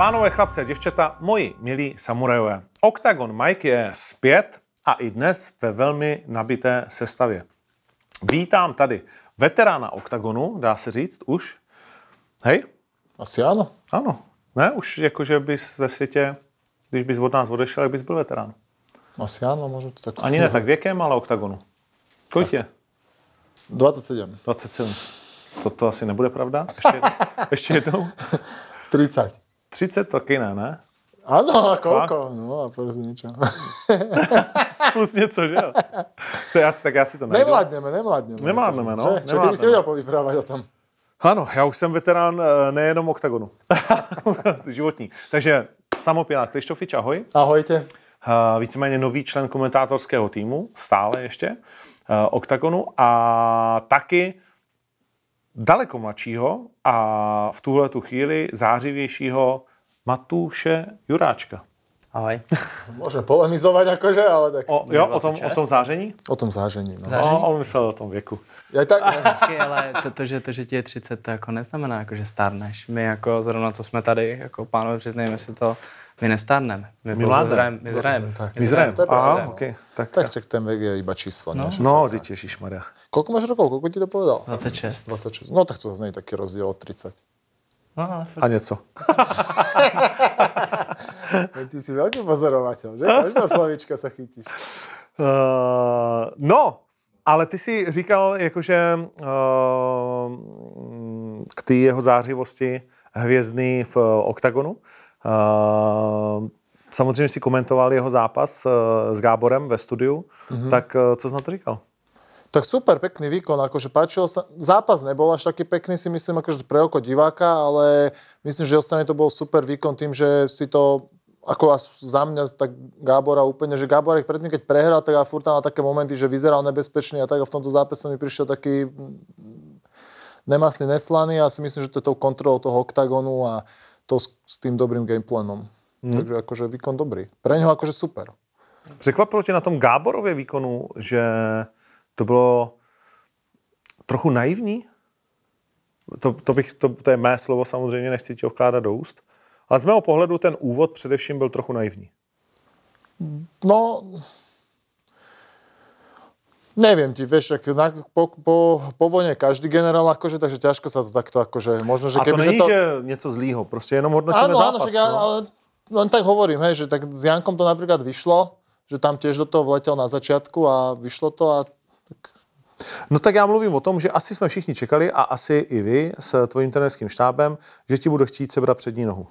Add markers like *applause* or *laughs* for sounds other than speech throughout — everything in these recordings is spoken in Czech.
Pánové, chlapci a děvčata, moji milí samurajové. Octagon Mike je zpět a i dnes ve velmi nabité sestavě. Vítám tady veterána Octagonu, dá se říct, už. Hej? Asi ano. Ano. Ne, už jakože bys ve světě, když bys od nás odešel, jak bys byl veterán. Asi ano, možná to tak. Ani ne tak věkem, ale Octagonu. Kolik je? 27. 27. To, asi nebude pravda? Ještě? *laughs* Ještě jednou? 30. 30 taky ne, ne? Ano, a koľko? No a prostě niečo. *laughs* Plus něco, že jo? Co, já si, tak já si to najdu. Nemládneme, nemládneme. Nemládneme, no, Že? Že ty by si nemládneme. vedel povyprávať o tom. Ano, já už jsem veterán eh, nejenom oktagonu. *laughs* Životní. Takže samopělák Krištofič, ahoj. Ahojte. Uh, víceméně nový člen komentátorského týmu, stále ještě, uh, Oktagonu a taky daleko mladšího a v tuhle tu chvíli zářivějšího Matuše Juráčka. Ahoj. *laughs* Môžeme polemizovať akože, ale tak O, jo, o tom, o tom záření? o tom zážení. No. Záření? O, on myslel o tom věku. Ja aj tak, Počkej, ale to, to, že, to, že ti je 30, to jako neznamená, jako, že stárneš. My jako zrovna, co jsme tady, jako pánové, přiznejme si to, my nestárneme. My, My zrajeme. My zrajeme. tak. My zrajem. to je Aha, okay. tak, tak čak ten vek je iba číslo. No, No, teď Ježišmarja. Koľko máš rokov? Koľko ti to povedal? 26. 26. No tak to zase taký rozdiel od 30. No, ale furt. A něco. *laughs* Ty si veľký pozorovateľ, že? Každá slovička sa chytíš. Uh, no, ale ty si říkal, jakože uh, k té jeho zářivosti hvězdný v OKTAGONu. Uh, samozřejmě si komentoval jeho zápas uh, s Gáborem ve studiu, mm-hmm. tak uh, co jsi na to říkal? Tak super, pekný výkon, akože páčilo sa. Zápas nebol až taký pekný, si myslím, akože pre oko diváka, ale myslím, že ostatne to bol super výkon tým, že si to ako as za mňa, tak Gábora úplne, že Gáborek predtým, keď prehral, tak a furt tam také momenty, že vyzeral nebezpečne a tak a v tomto zápase mi prišiel taký mm, nemasný, neslaný a si myslím, že to je tou kontrolou toho oktagonu a to s, s tým dobrým gameplanom. Mm. Takže akože výkon dobrý. Pre neho akože super. Překvapilo tě na tom Gáborově výkonu, že to bylo trochu naivní? To, to, bych, to, to je mé slovo, samozřejmě nechci ti ho vkládat do úst. Ale z mého pohledu ten úvod především byl trochu naivní. No, neviem ti, vieš, ak na, po, po, po vojne každý generál akože, takže ťažko sa to takto akože, možno, že A to keby, není, že to... že něco zlýho, prostě jenom hodnotíme Áno, áno, zápas. však ja, no. ale len tak hovorím, hej, že tak s Jankom to napríklad vyšlo, že tam tiež do toho vletel na začiatku a vyšlo to a no tak já mluvím o tom, že asi jsme všichni čekali a asi i vy s tvojím trenerským štábem, že ti bude chtít sebrat přední nohu.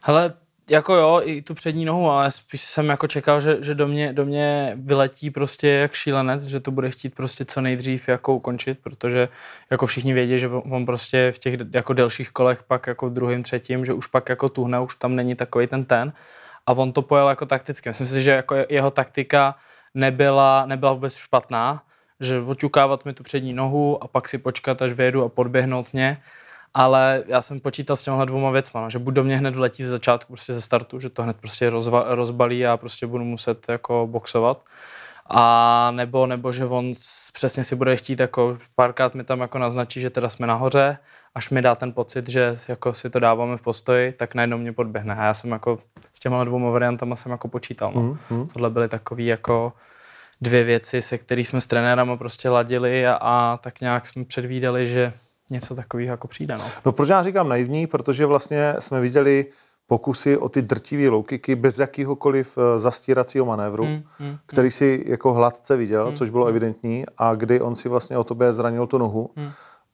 Hele, jako jo, i tu přední nohu, ale spíš jsem jako čekal, že, že do, mě, do mě vyletí prostě jak šílenec, že to bude chtít prostě co nejdřív jako ukončit, protože jako všichni vědí, že on prostě v těch jako delších kolech pak jako v druhém, třetím, že už pak jako tuhne, už tam není takový ten ten a on to pojel jako takticky. Myslím si, že jako jeho taktika nebyla, nebyla vůbec špatná, že oťukávat mi tu přední nohu a pak si počkat, až vyjedu a podběhnout mě, ale já jsem počítal s těmhle dvouma věcma, no, že buď do mě hned vletí ze začátku, prostě ze startu, že to hned prostě rozva, rozbalí a prostě budu muset jako boxovat. A nebo, nebo že on přesně si bude chtít, jako párkrát mi tam jako naznačí, že teda jsme nahoře, až mi dá ten pocit, že jako si to dáváme v postoji, tak najednou mě podběhne. A já jsem jako s těma dvouma variantama jsem jako počítal. No. Mm, Tohle byly takové jako dvě věci, se kterými jsme s trenérama prostě ladili a, a tak nějak jsme předvídali, že něco takového jako přijde. No. No proč já říkám naivní, protože vlastně jsme viděli pokusy o ty drtivé low kicky bez jakýhokoliv eh, zastíracího manévru, Mm, mm, který si jako hladce viděl, což bylo evidentní, a kdy on si vlastně o tobě zranil tu nohu.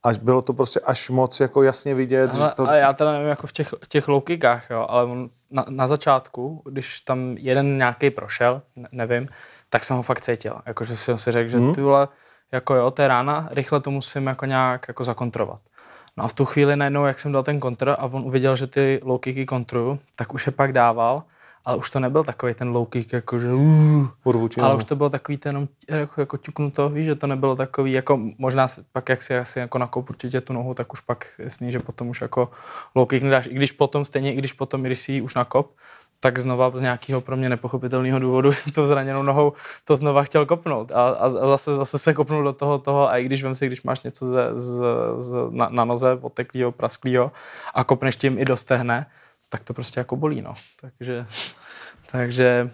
Až bylo to prostě až moc jako jasně vidět, že Ale, to... a já teda nevím, jako v těch, těch low kickách, jo, ale on na, na začátku, když tam jeden nějaký prošel, ne, nevím, tak jsem ho fakt cítil. Jakože jsem si řekl, že Mhm. ty vole, jako jo, to je rána, rychle to musím jako nějak jako zakontrovat. No a v tu chvíli najednou, jak jsem dal ten kontr a on uviděl, že ty low kicky kontruju, tak už je pak dával, ale už to nebyl takový ten low kick, jako že uh, Urvu ale už to bylo takový ten jenom jako, jako ťuknuto, víš, že to nebylo takový, jako možná pak jak si asi jako nakoup určitě tu nohu, tak už pak jasný, že potom už jako low kick nedáš, i když potom stejně, i když potom, i když si ji už nakop, tak znova z nějakého pro mě nepochopitelného důvodu *laughs* to zraněnou nohou to znova chtěl kopnout a, a, a zase, zase se kopnul do toho, toho a i když vem si, když máš něco ze, z, z, na, na noze oteklýho, prasklýho a kopneš tím i do stehne, tak to prostě jako bolí, no. Takže, takže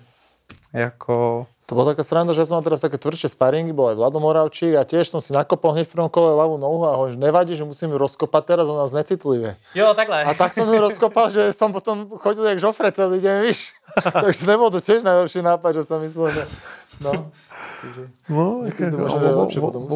jako To bola taká sranda, že som mal teraz také tvrdšie sparingy, bol aj Vlado Moravčík a tiež som si nakopol hneď v prvom kole ľavú nohu a hovorím, nevadí, že musím ju rozkopať teraz, ona znecitlivie. Jo, takhle. A tak som ju rozkopal, že som potom chodil jak žofre celý deň, víš. *laughs* Takže nebol to tiež najlepší nápad, že som myslel, že... No, *laughs* No, Někdy to jako, možná je potom.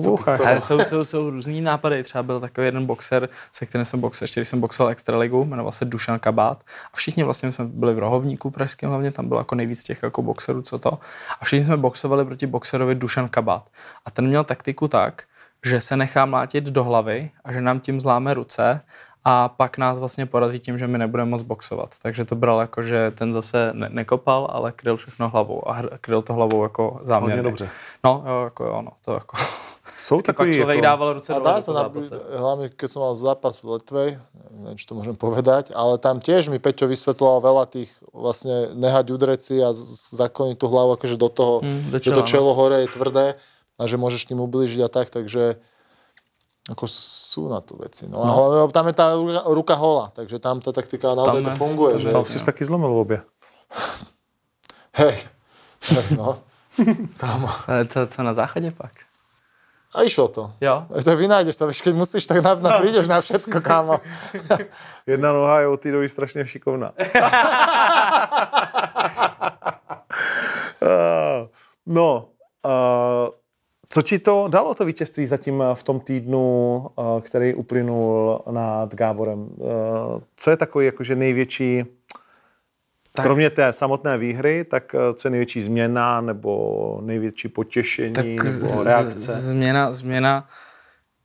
Ale jsou, jsou, jsou různý nápady. Třeba byl takový jeden boxer, se kterým jsem boxoval, ještě když jsem boxoval Extraligu, jmenoval se Dušan Kabát. A všichni vlastně jsme byli v rohovníku pražském hlavně, tam bylo jako nejvíc těch jako boxerů, co to. A všichni jsme boxovali proti boxerovi Dušan Kabát. A ten měl taktiku tak, že se nechá mlátit do hlavy a že nám tím zláme ruce a pak nás vlastně porazí tím, že my nebudeme moc boxovat. Takže to bral jako, že ten zase ne- nekopal, ale kryl všechno hlavou a hr- kryl to hlavou jako záměrně. Hodně dobře. No, jo, jako jo, no, to jako... Jsou Vždycky pak takový, člověk jako, dával ruce A dole dá sa napríklad, zápase. hlavne keď som mal zápas v Letvej, neviem, či to môžem povedať, ale tam tiež mi Peťo vysvetloval veľa tých vlastne nehať udreci a zakloniť tú hlavu akože do toho, Mm, do že to čela, no. čelo hore je tvrdé a že môžeš tým ublížiť a tak, takže ako sú na to veci. No, a hlavne tam je tá ruka, ruka hola, takže tam tá taktika naozaj Tam to je- funguje. tam Že, Tam si taky zlomil obě. *laughs* hej, hej, no. *laughs* Kámo. Ale co, co na záchodě pak? A išlo to. Jo? To vynájdeš to, keď musíš, tak na, na, prídeš na všetko, kámo. *laughs* Jedna noha je od té doby strašně šikovná. Eh, no, uh, co ti to dalo to vítězství zatím v tom týdnu, uh, který uplynul nad Gáborem? Uh, co je takový jakože největší, tak. kromě té samotné výhry, tak co je největší změna nebo největší potěšení Tak nebo z, z, reakce? změna, změna,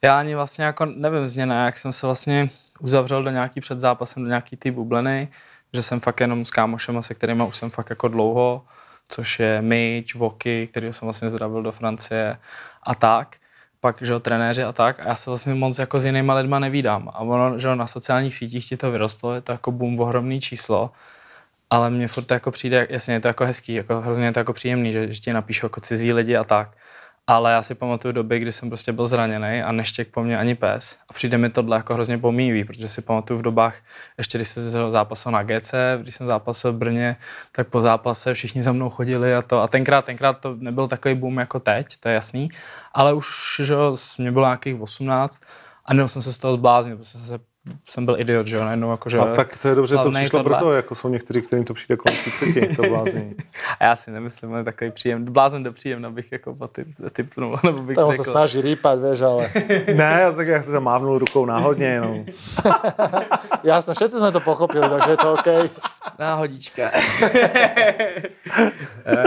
já ani vlastně jako nevím změna, jak jsem se vlastně uzavřel do nějaký před zápasem, do nějaký ty bubliny, že jsem fakt jenom s kámošema, se kterými už jsem fakt jako dlouho, což je Mitch, Voky, který jsem vlastně zdravil do Francie a tak pak, že jo, trenéři a tak, a já se vlastně moc jako s jinýma lidma nevídám. A ono, že jo, na sociálních sítích ti to vyrostlo, je to jako boom, ohromný číslo, ale mně furt to jako přijde, jasně je to jako hezký, jako hrozně je to jako příjemný, že, že ti jako cizí lidi a tak. Ale já si pamatuju doby, kdy jsem prostě byl zraněný a neštěk po mně ani pes. A přijde mi tohle jako hrozně pomývý, protože si pamatuju v dobách, ještě když jsem zápasil na GC, když jsem zápasil v Brně, tak po zápase všichni za mnou chodili a to. A tenkrát, tenkrát to nebyl takový boom jako teď, to je jasný. Ale už, že mě bylo nějakých 18 a nemohl jsem se z toho zbláznit, protože jsem se jsem byl idiot, že jo, najednou jako, že A tak to je dobře, to přišlo tohle. brzo, jako jsou někteří, kterým to přijde kolem 30, to blázení. *laughs* A já si nemyslím, on je takový příjem, blázen do příjemna bych jako typ, typnul, nebo bych Tam řekl. sa snaží rýpať, vieš, ale *laughs* ne, já, tak, já jsem mávnul rukou náhodně jenom. *laughs* jasne, všetci sme to pochopili, takže je to OK. Náhodička.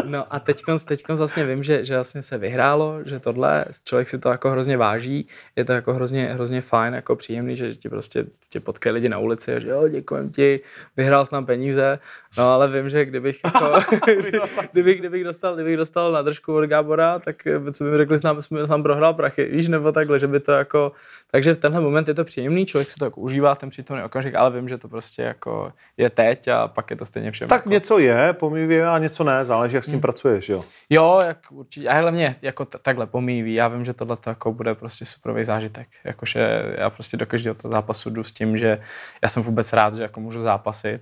no a teď teďkon vlastně vím, že, že vlastně se vyhrálo, že tohle, člověk si to jako hrozně váží, je to jako hrozně, hrozně fajn, jako příjemný, že ti prostě tě potkají lidi na ulici a že jo, děkujem ti, vyhrál jsi nám peníze, no ale vím, že kdybych jako, *laughs* kdybych, kdybych, dostal, kdybych dostal na držku od Gábora, tak eh, co by mi řekli, že nám, jsme nám prohrál prachy, víš, nebo takhle, že by to jako, takže v tenhle moment je to příjemný, člověk si to jako užívá v ten přítomný okamžik, ale vím, že to prostě jako je teď a pak je to stejně všem. Tak jako... něco je pomývě a něco ne, záleží, jak s tím pracuješ, jo. Jo, jak určitě, a hlavně jako t- takhle pomýví, já vím, že tohle jako bude prostě superový zážitek, jakože já prostě do každého toho zápasu jdu s tím, že já jsem vůbec rád, že jako můžu zápasit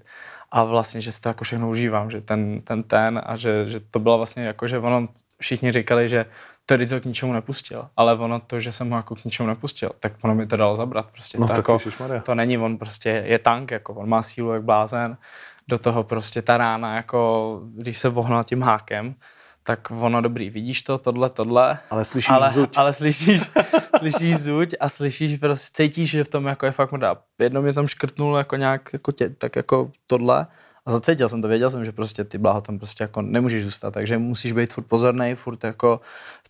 a vlastně, že si to jako všechno užívám, že ten, ten, ten a že, že to bylo vlastně jako, že ono, všichni říkali, že to Rizzo k ničemu nepustil, ale ono to, že jsem ho jako k ničemu nepustil, tak ono mi to dalo zabrat, prostě No to, jako, to není, on prostě je tank, jako on má sílu jak blázen, do toho prostě ta rána, jako když se vohnal tím hákem, tak ono dobrý, vidíš to, tohle, tohle. Ale slyšíš ale, zuť. Ale slyšíš, *laughs* slyšíš zuť a slyšíš, prostě cítíš, že v tom jako je fakt mrdá. Jednou mě tam škrtnul jako nějak, jako tě, tak jako tohle. A zacítil jsem to, věděl jsem, že prostě ty bláho tam prostě jako nemůžeš zůstat, takže musíš být furt pozorný, furt jako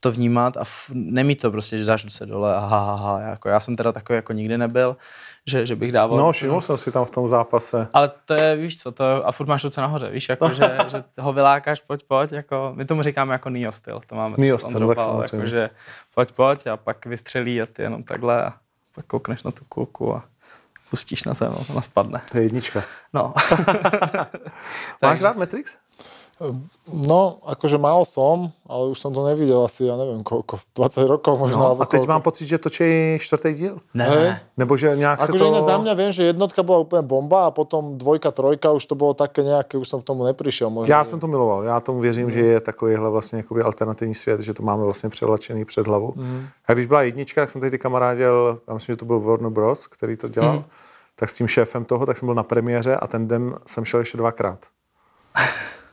to vnímat a f- nemít to prostě, že dáš se dole a ha, ha, ha. Jako já jsem teda takový jako nikdy nebyl, že, že bych dával. No, všiml jsem si tam v tom zápase. Ale to je, víš co, to, a furt máš ruce nahoře, víš, jako, že, *laughs* že ho vylákáš, pojď, pojď, jako, my tomu říkáme jako Neo styl, to máme Neo styl, tak samozřejmě. jako, že pojď, pojď a pak vystřelí a ty jenom takhle a pak koukneš na tu kulku a pustíš na zem, ona spadne. To je jednička. No. *laughs* *laughs* Máš rád Matrix? No, akože mal som, ale už som to nevidel asi, ja neviem koľko, *laughs* 20 rokov možno. No, alebo a teď koľko. mám pocit, že točí čtvrtý díl. Ne, ne. Nebo že nějak se Akože to... iné za mňa viem, že jednotka bola úplne bomba a potom dvojka, trojka už to bolo také nejaké, už som k tomu neprišiel. Možno. Já jsem to miloval. Já tomu věřím, že je takovýhle vlastně jakoby alternativní svět, že to máme vlastně převlačený před hlavou. Mm. A když byla jednička, tak jsem tehdy kamarádil, já myslím, že to byl Warner Bros., který to dělal, mm. tak s tím šéfem toho, tak jsem byl na premiéře a ten den jsem šel ještě dvakrát. *laughs*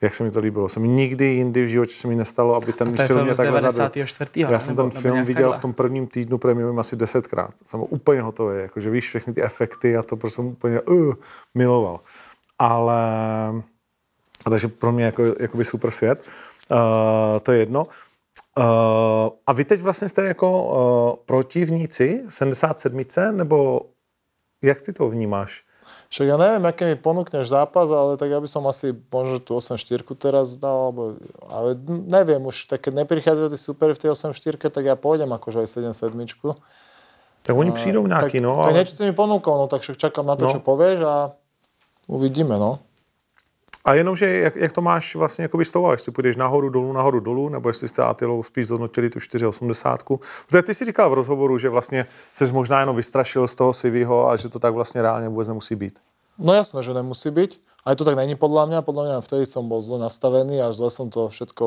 Jak se mi to líbilo. Se mi nikdy jindy v životě se mi nestalo, aby ten film film mě takhle zabil. 94. Já jsem ten film viděl takhle. v tom prvním týdnu premiérovým asi desetkrát. Jsem úplně hotový, jakože víš, všechny ty efekty a to prostě jsem úplně uh, miloval. Ale, a takže pro mě jako, jakoby super svět. Uh, to je jedno. Uh, a vy teď vlastně jste jako uh, protivníci 77, nebo jak ty to vnímáš? Však ja neviem, aké mi ponúkneš zápas, ale tak ja by som asi možno tú 8-4 teraz dal, alebo, ale neviem už, tak keď neprichádzajú tí super v tej 8-4, tak ja pôjdem akože aj 7-7. Tak oni přijdou nějaký, tak, no. Tak ale- niečo si mi ponúkol, no tak však čakám na to, No. čo povieš a uvidíme, no. A jenom, že jak, jak to máš vlastně jakoby z toho, jestli půjdeš nahoru, dolů, nahoru, dolů, nebo jestli jste Atilou spíš zhodnotili tu 4,80. Protože ty si říkal v rozhovoru, že vlastně se možná jenom vystrašil z toho Sivyho a že to tak vlastně reálně vůbec nemusí být. No jasné, že nemusí byť. Aj to tak není podľa mňa. Podľa mňa vtedy som bol zle nastavený a zle som to všetko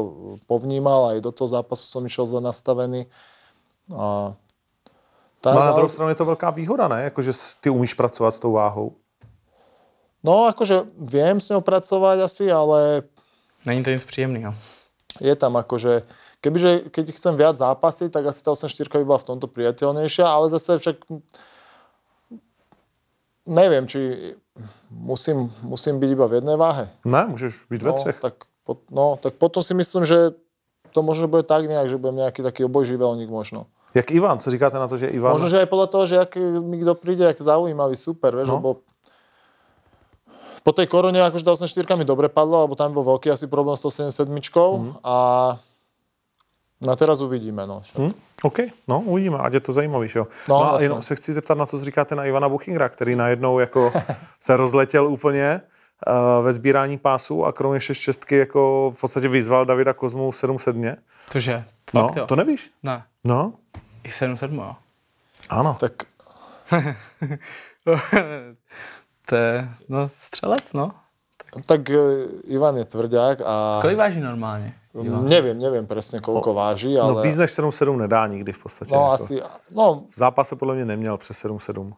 povnímal. Aj do toho zápasu som išiel zle nastavený. A tak, No a na ale- druhou stranu je to velká výhoda, ne? Jako, že s- ty umíš pracovat s tou váhou. No akože viem s ňou pracovať asi, ale Není to nic příjemného. je tam akože, kebyže, keď chcem viac zápasy, tak asi tá 8-4 by bola v tomto priateľnejšia, ale zase však neviem, či musím, musím byť iba v jednej váhe. Ne, můžeš být ve No, třech. tak, po, no, tak potom si myslím, že to možno bude tak nejak, že budem nejaký taký obojživelník možno. Jak Ivan, co říkáte na to, že Ivan... Možno, že aj podľa toho, že aký mi kto príde, aký zaujímavý, super, vieš, No. lebo po tej korone akože tá 84 mi dobre padlo, lebo tam bol veľký asi problém s tou 77 Mhm. a na teraz uvidíme, no. Hm? OK, no uvidíme, ať je to zajímavý, že jo. No, No, a jenom se chci zeptat na to, co říkáte na Ivana Buchingra, který najednou jako *laughs* se rozletěl úplně uh, ve sbírání pásů a kromě 6 jako v podstatě vyzval Davida Kozmu 7-7. Cože? No, Fakt jo? to nevíš? Ne. No, I 7-7, jo. ano. Tak *laughs* *laughs* to je, no, střelec, no. tak e, Ivan je tvrdák a Kolik váží normálně? neviem, neviem presne, koľko váži, ale... No víc než 7-7 nedá nikdy v podstatě. no jako. asi, no, V zápase podle mě neměl přes 7-7.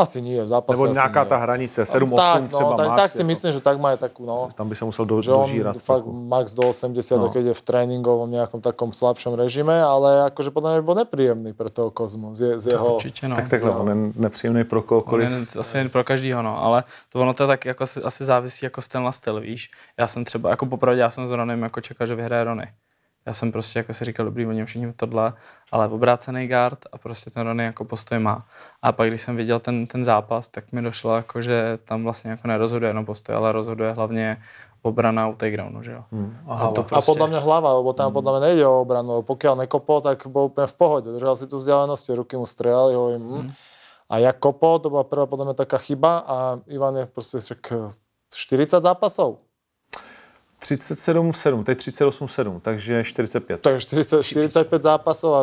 Asi nie, v zápase Nebo nějaká ta hranice, 7-8 tak, třeba no, tak, max. tak si jako. myslím, že tak má aj takú, no. Tam by se musel do, že on dožírat. fakt trochu. max do 80, No. keď je v tréningovom nejakom takom slabšom režime, ale akože podľa mňa by bol nepríjemný pre toho Kozmu z, je- z jeho... Určitě, no. Tak takhle, on je nepříjemný pro On kohokoliv. je asi jen pro každýho, no, ale to ono to tak jako asi, asi závisí jako styl na styl, víš. Já jsem třeba, jako popravdě, já jsem s Ronem jako čekal, že vyhraje Rony. Já jsem prostě jako si říkal, dobrý, oni všichni tohle, ale obrácený guard a prostě ten Rony jako postoj má. A pak, když jsem viděl ten, ten zápas, tak mi došlo jako, že tam vlastně jako nerozhoduje jenom postoj, ale rozhoduje hlavně obrana u takedownu, že jo. Hmm. a, hlava. to A prostě, podľa mňa hlava, lebo tam podľa mňa nejde o obranu, pokiaľ nekopol, tak bol úplne v pohode. Držal si tu vzdialenosti, ruky mu strelali, hovorím, mm. A jak kopol, to bola prvá podľa mňa taká chyba a Ivan je proste však 40 zápasov. 37-7, teď 38-7, takže 45. Takže 40, 45 zápasov a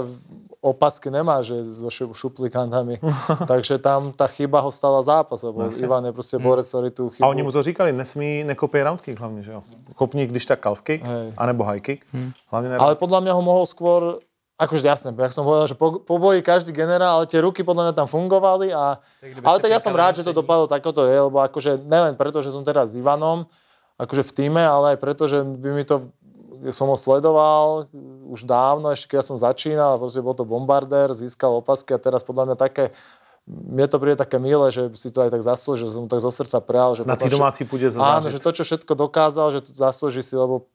opasky nemá, že so šu- šuplikantami. *laughs* Takže tam ta chyba ho stala zápas, lebo Jasně. Ivan je prostě borec, ktorý tu chybu... A oni mu to říkali, nesmí nekopej round kick hlavně, že jo? Kopni, když tak calf kick, Hej. anebo high kick. Hlavně ne Ale podľa mňa ho mohol skôr akože jasné, jak som povedal, že po, po boji každý generál, ale tie ruky podľa mňa tam fungovali a, kdyby ale tak ja som klikal rád, že to dopadlo tak, ako to je, lebo akože nelen preto, že som teraz s Ivanom, akože v týme, ale aj preto, že by mi to som ho sledoval už dávno, ešte keď ja som začínal, proste bol to bombardér, získal opasky a teraz podľa mňa také mne to príde také milé, že si to aj tak zaslúžil, že som mu tak zo srdca prijal. Že Na potom té domácí půdě Áno, že to, čo všetko dokázal, že to zaslúži si, lebo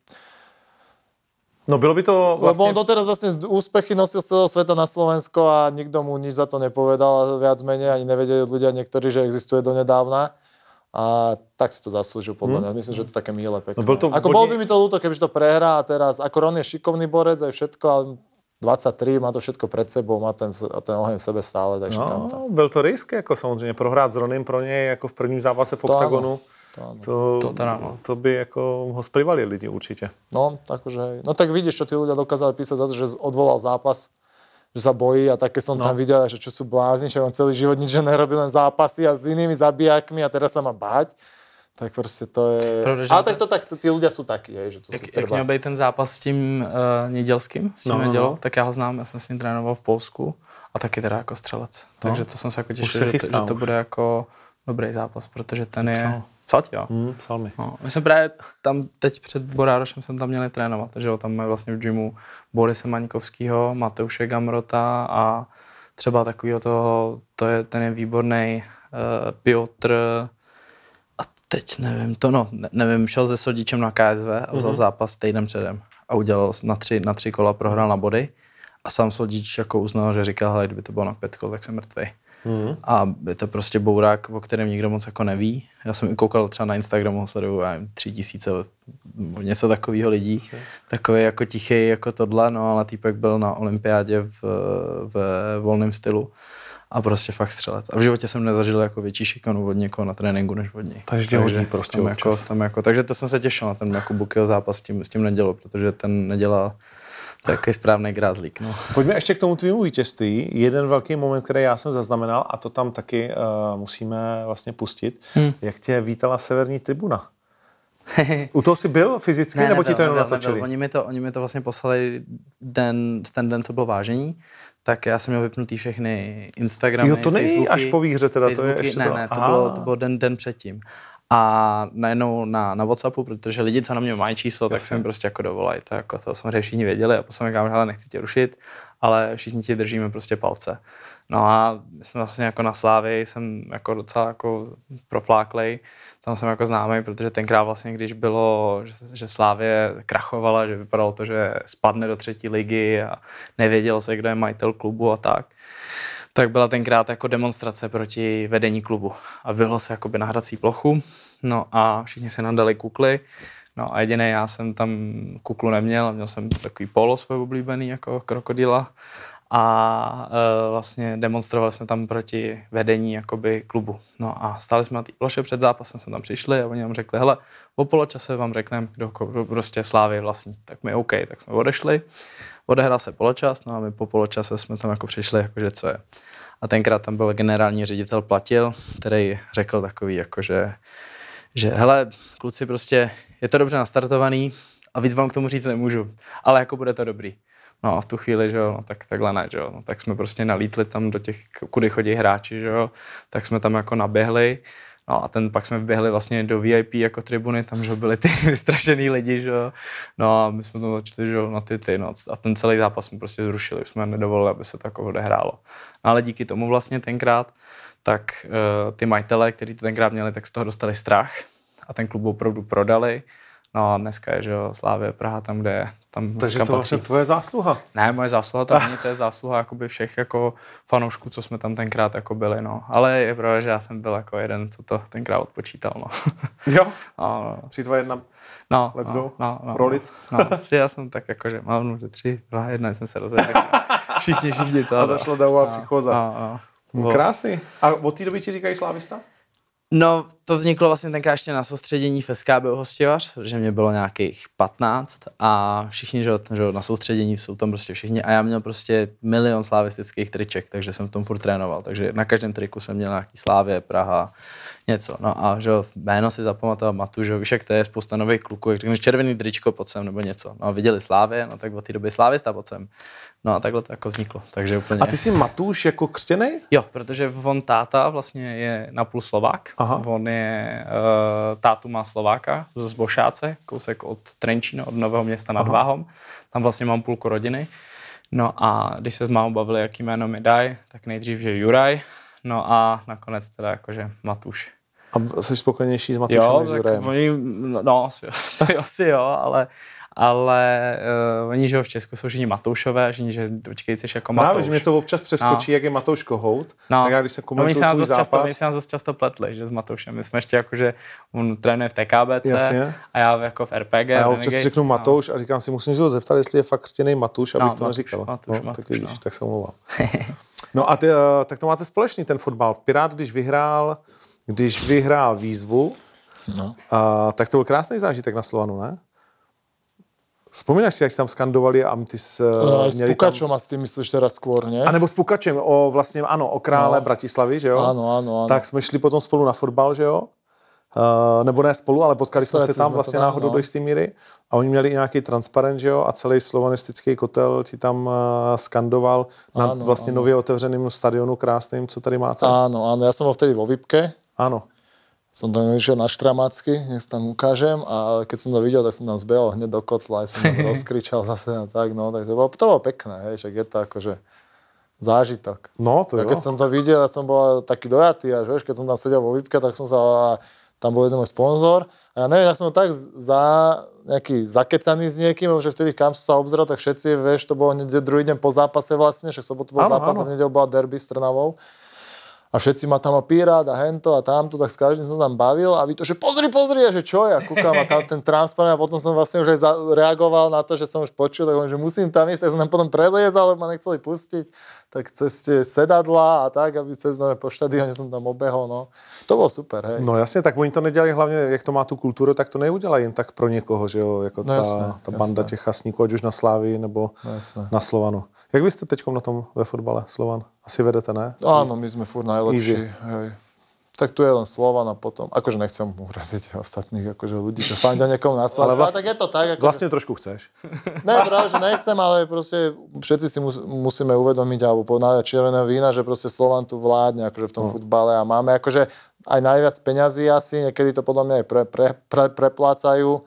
No bylo by to Lebo on doteraz vlastne úspechy nosil z celého sveta na Slovensko a nikto mu nič za to nepovedal, viac menej ani nevedeli ľudia niektorí, že existuje donedávna. A tak si to zaslúžil podľa mňa. Myslím, že to je také milé, pekné. No byl to ako bolo by mi to ľúto, kebyže to prehrá a teraz, ako Ron je šikovný borec aj všetko, ale 23, má to všetko pred sebou, má ten, a ten oheň v sebe stále, takže tam to. No, byl to risk, jako samozřejmě prohrát s Ronym pro něj jako v prvním zápase v To ano. OKTAGOnu. To áno. To, To teda, no. to by jako ho splývali lidi určitě. No, akože, no tak vidíš, čo tí ľudia dokázali písať za to, že odvolal zápas, že sa bojí a také som no. tam videl, že čo sú blázni, že on celý život nič nerobil, len zápasy a s inými zabijakmi a teraz sa má báť. Tak prostě to je... Pravda, že Ale to- tak to tak, tí ľudia sú takí, hej, že to Jak, si jak měl být ten zápas s tím uh, Nedělským, s tím No, no, no, Nedělou, no. tak já ho znám, já jsem s ním trénoval v Polsku a taky teda jako střelec. Takže to jsem se jako se těšil, že, to- že to bude jako dobrý zápas, protože ten je... Psal. Psal ti, jo? Hmm, psal mi. No, my jsme právě tam teď před Borárošem jsem tam měli trénovat, takže jo, tam máme vlastně v gymu Borise Maňkovského, Mateuše Gamrota a třeba takového toho, to je, ten je výborný uh, Piotr a teď nevím, to no, ne, nevím, šel se Sodičem na KSV a vzal mm-hmm. zápas týden předem a udělal na tři, na tři kola, prohrál na body a sám Sodič jako uznal, že říkal, hele, kdyby to bylo na pět kol, tak jsem mrtvý. Hmm. A je to prostě bourák, o kterém nikdo moc jako neví. Já jsem i koukal třeba na Instagramu, sleduju, tři tisíce, něco takového lidí. Takový jako tichý, jako tohle, no ale týpek byl na olympiádě v, v volném stylu a prostě fakt střelec. A v životě jsem nezažil jako větší šikanu od někoho na tréninku, než od něj. Takže tě hodí prostě tam jako, tam jako, takže to jsem se těšil na ten jako Bukyho zápas s tím, s tím nedělou, protože ten nedělá takový správný grázlík. No. Pojďme ještě k tomu tvému vítězství. Jeden velký moment, který já jsem zaznamenal, a to tam taky uh, musíme vlastně pustit, hmm. jak tě vítala severní tribuna. *laughs* U toho jsi byl fyzicky, ne, nebo ti to jenom nebyl, natočili? Nebyl. Oni, mi to, oni mi to vlastně poslali den, ten den, co bylo vážení, tak já jsem měl vypnutý všechny Instagramy, Jo, to není Facebooky, až po výhře teda, to je Facebooky, ještě ne, to- ne, to Aha. bylo, to bylo den, den předtím. A najednou na, na Whatsappu, protože lidi, co na mě mají číslo, tak se mi prostě jako dovolají. To, jako to samozřejmě všichni věděli a potom říkám, hele, nechci tě rušit, ale všichni ti držíme prostě palce. No a my jsme vlastně jako na Slávy, jsem jako docela jako profláklej, tam jsem jako známý, protože tenkrát vlastně, když bylo, že, že Slávě krachovala, že vypadalo to, že spadne do třetí ligy a nevěděl se, kdo je majitel klubu a tak, tak byla tenkrát jako demonstrace proti vedení klubu. A bylo se jakoby na hrací plochu, no a všichni se nadali kukly, no a jediný já jsem tam kuklu neměl, měl jsem takový polo svůj oblíbený jako krokodýla a e, vlastně demonstrovali jsme tam proti vedení jakoby klubu. No a stáli jsme na té ploše před zápasem, jsme tam přišli a oni nám řekli, hele, o poločase vám řekneme, kdo, kdo prostě Slávy vlastní. Tak my OK, tak jsme odešli, odehrál se poločas, no a my po poločase jsme tam jako přišli, jakože co je. A tenkrát tam byl generální ředitel Platil, který řekl takový, jakože, že hele, kluci prostě, je to dobře nastartovaný a víc vám k tomu říct nemůžu, ale jako bude to dobrý. No a v tu chvíli, že jo, no, tak takhle ne, že jo, no, tak jsme prostě nalítli tam do těch, kudy chodí hráči, že jo, tak jsme tam jako naběhli, no a ten pak jsme vběhli vlastně do VIP jako tribuny, tam, že byli ty *laughs* vystrašený lidi, že jo, no a my jsme tam začali, že jo, na ty ty, no a ten celý zápas jsme prostě zrušili, už jsme nedovolili, aby se to jako odehrálo. No, ale díky tomu vlastně tenkrát, tak uh, ty majitele, kteří to tenkrát měli, tak z toho dostali strach a ten klub opravdu prodali. No a dneska je, že jo, Slávě Praha tam, kde je. Tam, Takže to vlastně patří. tvoje zásluha. Ne, moje zásluha to *laughs* není, to je zásluha jakoby všech jako fanoušků, co jsme tam tenkrát jako byli, no. Ale je pravda, že já jsem byl jako jeden, co to tenkrát odpočítal, no. *laughs* Jo? no, 3, 2, 1. no Let's no, go. No, no, Roll it. No, no, já jsem tak jako, že mám, že tři, dva, jedna, jsem se rozhodl. *laughs* Všichni, všichni to. A no. začala davová No, psychóza. No, no. Krásný. A od té doby ti říkají slávista? No, to vzniklo vlastně tenkrát ještě na soustředění v SKB hostivař, že mě bylo nějakých 15 a všichni, že, že na soustředění jsou tam prostě všichni a já měl prostě milion slavistických triček, takže jsem v tom furt trénoval, takže na každém triku jsem měl nějaký Slávě, Praha, něco. No a že jméno si zapamatoval Matu, že víš, jak to je spousta nových kluků, jak řekneš červený tričko pod sem nebo něco. No a viděli Slávě, no tak od té doby Slávista pod sem. No a takhle to jako vzniklo, takže úplně... A ty jsi Matuš jako křtěnej? Jo, protože on táta vlastně je napůl Slovák. Aha. On je, uh, tátu má Slováka z Bošáce, kousek od Trenčína, od Nového města nad Váhom. Tam vlastně mám půlku rodiny. No a když se s mámou bavili, jaký jméno mi dají, tak nejdřív, že Juraj, no a nakonec teda jakože Matuš. A jsi spokojenější s Matušem Jo, než s tak Jurajem? oni, no, asi, *laughs* asi, asi jo, ale, ale uh, oni, že jo, v Česku jsou všichni Matoušové, všichni, že počkej, jsi jako Matouš. Právě, že mě to občas přeskočí, jak je Matouš Kohout, tak já když se No, komentuju nás tvůj dost často, zápas, oni se nás dost často pletli, že s Matoušem. My jsme ještě jako, že on trénuje v TKBC Jasně. a já jako v RPG. a já občas Renegade, řeknu no. Matouš a říkám si, musím se ho zeptat, jestli je fakt křtěnej Matuš, abych No, to Matuš, neříkal. Matuš, no, Matuš, tak vidíš, no. tak se omlouvám. *laughs* no a ty, eh, tak to máte společný ten fotbal. Pirát, když vyhrál, když vyhrál výzvu, No. A, tak to byl krásný zážitek na Slovanu, ne? Vzpomínáš si, jak tam skandovali a ty s, Aj s měli tam... Pukačom a s tým myslíš teraz skôr, nie? A nebo s Pukačem, o vlastně, ano, o krále No. Bratislavy, že jo? Áno, áno, áno. Tak jsme šli potom spolu na fotbal, že jo? Uh, nebo ne spolu, ale potkali jsme se tam vlastně tam, náhodou no. do jisté míry a oni měli i nějaký transparent, že jo, a celý slovanistický kotel ti tam uh, skandoval na vlastně áno. nově otevřeným stadionu krásným, co tady máte. Áno, áno, ja som bol vtedy vo VIPke, Ano. som tam išiel na Štramacky, dnes tam ukážem a keď som to videl, tak som tam zbehol hneď do kotla, aj som tam *laughs* rozkričal zase a tak, no, tak to bolo, to bolo pekné, hej, však je to akože zážitok. No, to Tak jo. keď som to videl, ja som bol taký dojatý, až vieš, keď som tam sedel vo VIPke, tak som sa, a tam bol jeden môj sponzor a ja neviem, ja som tak za, nejaký zakecaný s niekým, že vtedy kam som sa obzrel, tak všetci, vieš, to bolo druhý deň po zápase vlastne, však sobotu bol Áno, zápas áno. a v nedel bola derby s Trnavou. A všetci ma tam opírať a hento a tamto, tak s každým som tam bavil a vy to, že pozri, pozri, a že čo ja kúkam a tam ten transparent a potom som vlastne už aj reagoval na to, že som už počul, tak že musím tam ísť, tak som tam potom preliezal, lebo ma nechceli pustiť, tak cez tie sedadla a tak, aby cez no, po štadióne som tam obehol, no. To bolo super, hej. No jasně, tak oni to nedělají hlavně, jak to má tu kulturu, tak to neudělají jen tak pro někoho, že jo, jako No ta, jasné, ta banda jasné. těch chasníků, ať už na Slávii nebo No jasné. na Slovanu. Jak vy jste teď na tom ve fotbale, Slovan? Asi vedete, ne? Áno, my sme furt najlepší, Easy. hej. Tak tu je len Slovan a potom, akože nechcem uraziť ostatných akože ľudí, čo fandia niekomu na ale, vlastne- tak je to tak, akože... Vlastně trošku chceš. Ne, práve, že nechcem, ale proste všetci si mus, musíme uvedomiť, alebo povedať červené vína, že proste Slovan tu vládne akože v tom no. futbale a máme akože aj najviac peňazí asi, niekedy to podľa mňa aj pre, pre, pre, preplácajú,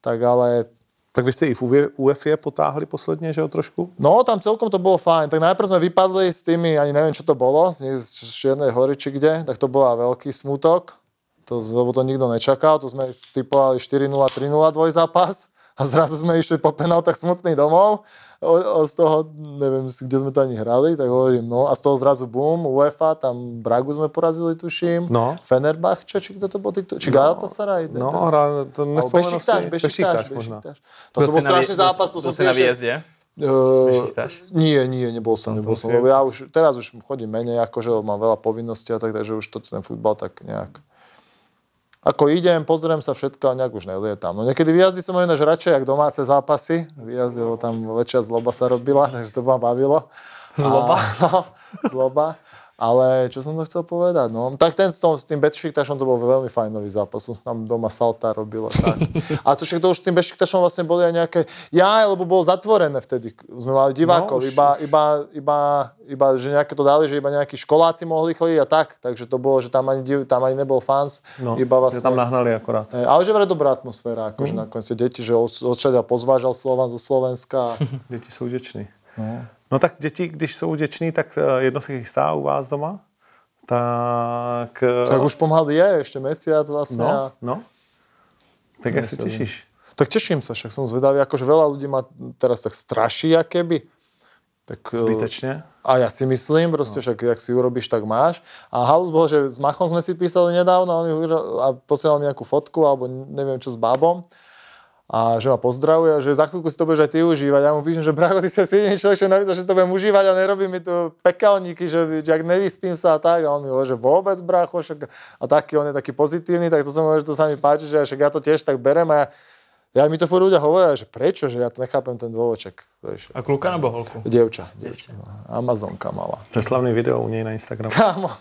tak ale Tak vy jste i v UEFA potáhli posledně, že jo, trošku? No, tam celkom to bolo fajn. Tak najprv sme vypadli s tými, ani neviem, čo to bolo, z, z Čiernej hory či kde, tak to bola veľký smutok. To, lebo to nikto nečakal, to sme typovali 4-0, 3-0 dvojzápas a zrazu sme išli po penáltach smutný domov. O, o, z toho, neviem, kde sme to ani hrali, tak hovorím, no a z toho zrazu boom, UEFA, tam Bragu sme porazili, tuším. No. Fenerbahce, či kto to bol, ty, či Galatasaray? No, hra, to Alebo nespomenu Bešiktaš, si. Bešiktaš, možná. Bešiktaš. To, to bol strašný zápas, to som si na ešte... výjezdě. Uh, nie, nie, nebol som, nebol som, lebo ja už, teraz už chodím menej, akože mám veľa povinností a tak, takže už to ten futbal tak nejak... Ako idem, pozriem sa všetko a nejak už nelietam. No niekedy výjazdy som ináč radšej, jak domáce zápasy. Výjazdy, lebo tam väčšia zloba sa robila, takže to ma bavilo. Zloba? A, no, zloba. Ale čo som to chcel povedať? No, tak ten s, tom, s tým Bešiktašom to bol veľmi fajnový zápas. Som tam doma salta robil. a Tak. *laughs* A to však to už s tým Bešiktašom vlastne boli aj nejaké... Ja, lebo bolo zatvorené vtedy. Sme mali divákov. No, už- iba, iba, iba, iba, že nejaké to dali, že iba nejakí školáci mohli chodiť a tak. Takže to bolo, že tam ani, div- tam ani nebol fans. No, iba vlastne... tam nahnali akorát. Hej, Ale že vraj dobrá atmosféra, akože Mm. nakoniec deti, že od- odšadia pozvážal Slovan zo Slovenska. *laughs* Děti jsou vděční. No. No tak děti, když jsou vděční, tak eh, jedno se chystá u vás doma. Tak... eh, tak už pomaly je, ešte mesiac vlastne. no, a... no. Tak jak se těšíš? Tak teším sa, však som zvedavý, akože veľa ľudí ma teraz tak straší, keby. Tak, eh, Zbytečně? A ja si myslím, proste, no. však jak si urobíš, tak máš. A halus bol, že s Machom sme si písali nedávno a, on mi, uro- a posielal mi nejakú fotku, alebo neviem čo s babom. A že ma pozdravuje, a že za chvíľku si to budeš aj ty užívať. Ja mu píšem, že bracho, ty si asi jediný človek, čo napísal, že si to budem užívať a nerobí mi tu pekelníky, že, že ak nevyspím sa a tak. A on mi hovorí, že vôbec, bracho, však, a taký, on je taký pozitívny, tak to som hovoril, že to sa mi páči, že však ja to tiež tak berem a ja, ja mi to furt ľudia hovoria, že prečo, že ja to nechápem ten dôvodček. Vieš. A kluka nebo holku? Dievča, dievča. no. Amazonka mala. To je slavný video u něj na Instagramu. Kámo. *laughs*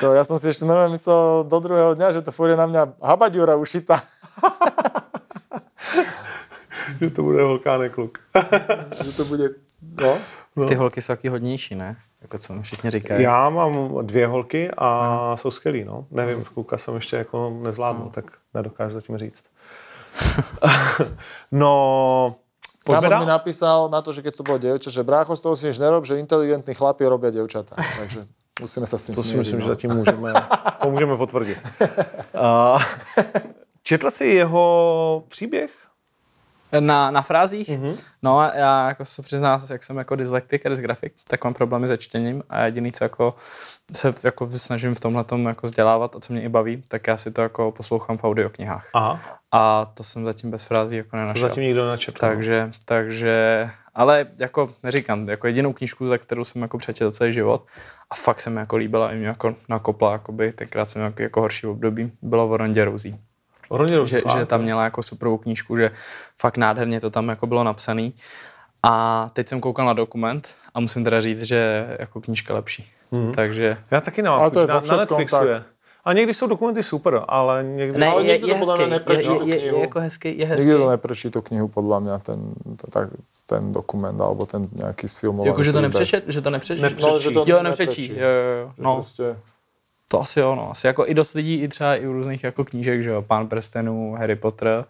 to ja som si ešte normálne myslel do druhého dňa, že to furt je na mňa habaďura ušitá. Že to bude vulkánek kluk. *laughs* že to bude... No. Ty holky jsou taky hodnější, ne? Jako co mi všichni říkají. Já mám dvě holky a jsou skvělý, no. Nevím, kluka jsem ještě jako nezvládnul, tak nedokážu zatím říct. *laughs* no, pojďme Kámoš mi napísal na to, že keď som bol dievča, že brácho, z toho si nič nerob, že inteligentní chlapi robia dievčatá. Takže musíme sa s tým To si myslím, no. že zatím můžeme, to můžeme potvrdit. Uh, *laughs* četl jsi jeho příběh? Na, na frázích? Mhm. Mm-hmm. No a já jako se přiznám, jak jsem jako dyslektik a dysgrafik, tak mám problémy se čtením a jediný, co jako se jako snažím v tomhle jako vzdělávat a co mě i baví, tak já si to jako poslouchám v audioknihách. Aha. A to jsem zatím bez frází jako To nenašel. zatím nikdo nečetl. no. Takže, takže, ale jako neříkám, jako jedinou knížku, za kterou jsem jako přečetl celý život a fakt se mi jako líbila i mě jako nakopla, jakoby, tenkrát jsem jako, jako horší období, bylo o Rondě Ronně Že, že tam měla jako superovou knížku, že fakt nádherně to tam jako bylo napsaný. A teď jsem koukal na dokument a musím teda říct, že jako knížka lepší. Mm. Takže Já taky nemám. Ale to je na, na Netflixu tak. je. A někdy jsou dokumenty super, ale někdy... ne, Ale je, někdo je, to podle hezký, je, je, je, knihu. je, jako hezký, je hezký. Nikdy to neprečí tú knihu, podľa mňa, ten, ten, ten dokument, alebo ten nejaký sfilmovaný Jako, že to nepřečet, že to nepřečet. Nepře- No, že to Jo, nepřečí. Jo, jo, jo. Že No, Prostě, to asi jo, no. Asi jako i dost lidí, i třeba i u různých jako knížek, že jo, Pán prstenů, Harry Potter.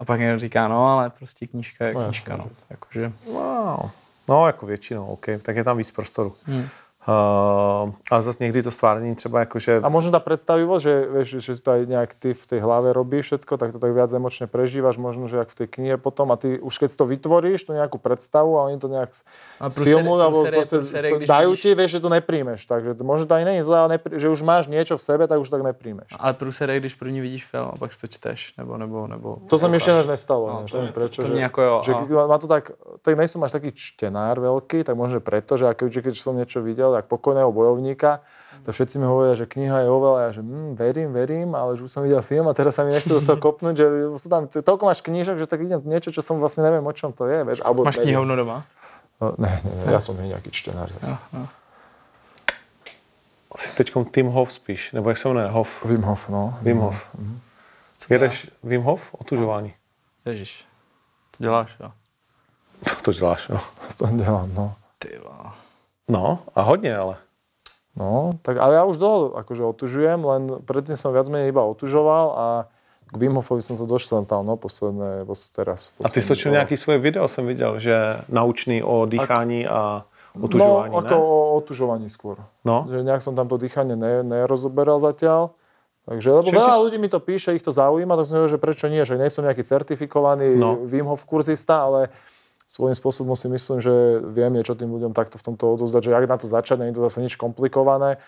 A pak někdo říká, no, ale prostě knížka je No, knížka, jasně. no. Jakože, Wow. No, jako většinou, OK. Tak je tam víc prostoru. Hmm. Uh, ale zase někdy to stvárnění třeba jako, že... A možno tá predstavivosť, že, vieš, že si to aj nejak ty v tej hlave robíš všetko, tak to tak viac emočne prežívaš, možno, že ak v tej knihe potom, a ty už keď to vytvoríš, tú nejakú predstavu a oni to nejak A sfilmujú, průser- alebo proste když dajú vidíš- ti, vieš, že to nepríjmeš. Takže to, možno to ani není zlé, ale neprí, že už máš niečo v sebe, tak už tak nepríjmeš. ale průser je, když první vidíš film a pak si to čteš, nebo, nebo, nebo... To sa mi ešte ináč nestalo, No, než, to neviem prečo. to že, mě jako jo, že a- má to tak, tak nejsem až taký čtenár veľký, tak možno že preto, že keď, keď som niečo videl, tak pokojného bojovníka, to všetci mi hovoria, že kniha je oveľa, ja že hm, verím, verím, ale že už som videl film a teraz sa mi nechce do toho kopnúť, že sú tam toľko máš knížok, že tak idem niečo, čo som vlastne neviem, o čom to je, vieš. Alebo, Máš knihovnu doma? No, Ne, ne, ne, ja som nie nejaký čtenár zase. Asi teď Tim Hof spíš, nebo jak se jmenuje? Hof. Wim Hof, no. Wim Hof. Co Jedeš Wim Hof? Otužování. Ježiš, to děláš, jo. To děláš, jo. To dělám, no. Ty vole. No, a hodně ale. No, tak ale ja už dlho akože otužujem, len predtým som viac menej iba otužoval a k Wim Hofovi som sa tam, no, posledné, pos- teraz. A ty posledný točil rok. nějaký svoje video, jsem viděl, že naučný o dýchání a No, otužování, ako ne? o otužovaní skôr. No. Že nejak som tam to dýchanie ne, nerozoberal zatiaľ. Takže, lebo Čiže veľa ľudí mi to píše, ich to zaujíma, tak som že prečo nie, že nie som nejaký certifikovaný No. Wim Hof kurzista, ale svojím spôsobom si myslím, že viem niečo tým ľuďom takto v tomto odozdať, že ak na to začať, nie je to zase nič komplikované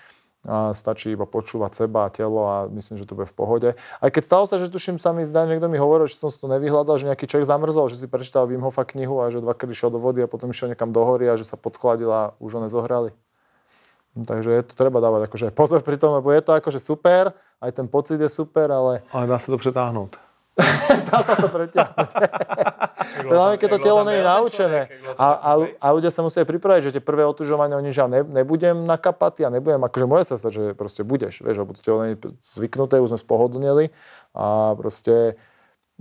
a stačí iba počúvať seba a telo a myslím, že to bude v pohode. Aj keď stalo sa, že tuším sa mi zdá, niekto mi hovoril, že som si to nevyhľadal, že nejaký človek zamrzol, že si prečítal Wim Hofa knihu a že dvakrát išiel do vody a potom išiel niekam do hory a že sa podchladil a už ho nezohrali. No, takže je to treba dávať akože pozor pri tom, lebo je to akože super, aj ten pocit je super, ale Ale dá se to přetáhnout. *laughs* dá sa to preťahnuť. to hlavne, keď to telo nie je naučené. A, a, a ľudia sa musia pripraviť, že tie prvé otužovania, oni že ja ne, nebudem na kapati a nebudem, akože môže sa stať, že proste budeš, vieš, lebo to telo nie je zvyknuté, už sme spohodlnili a proste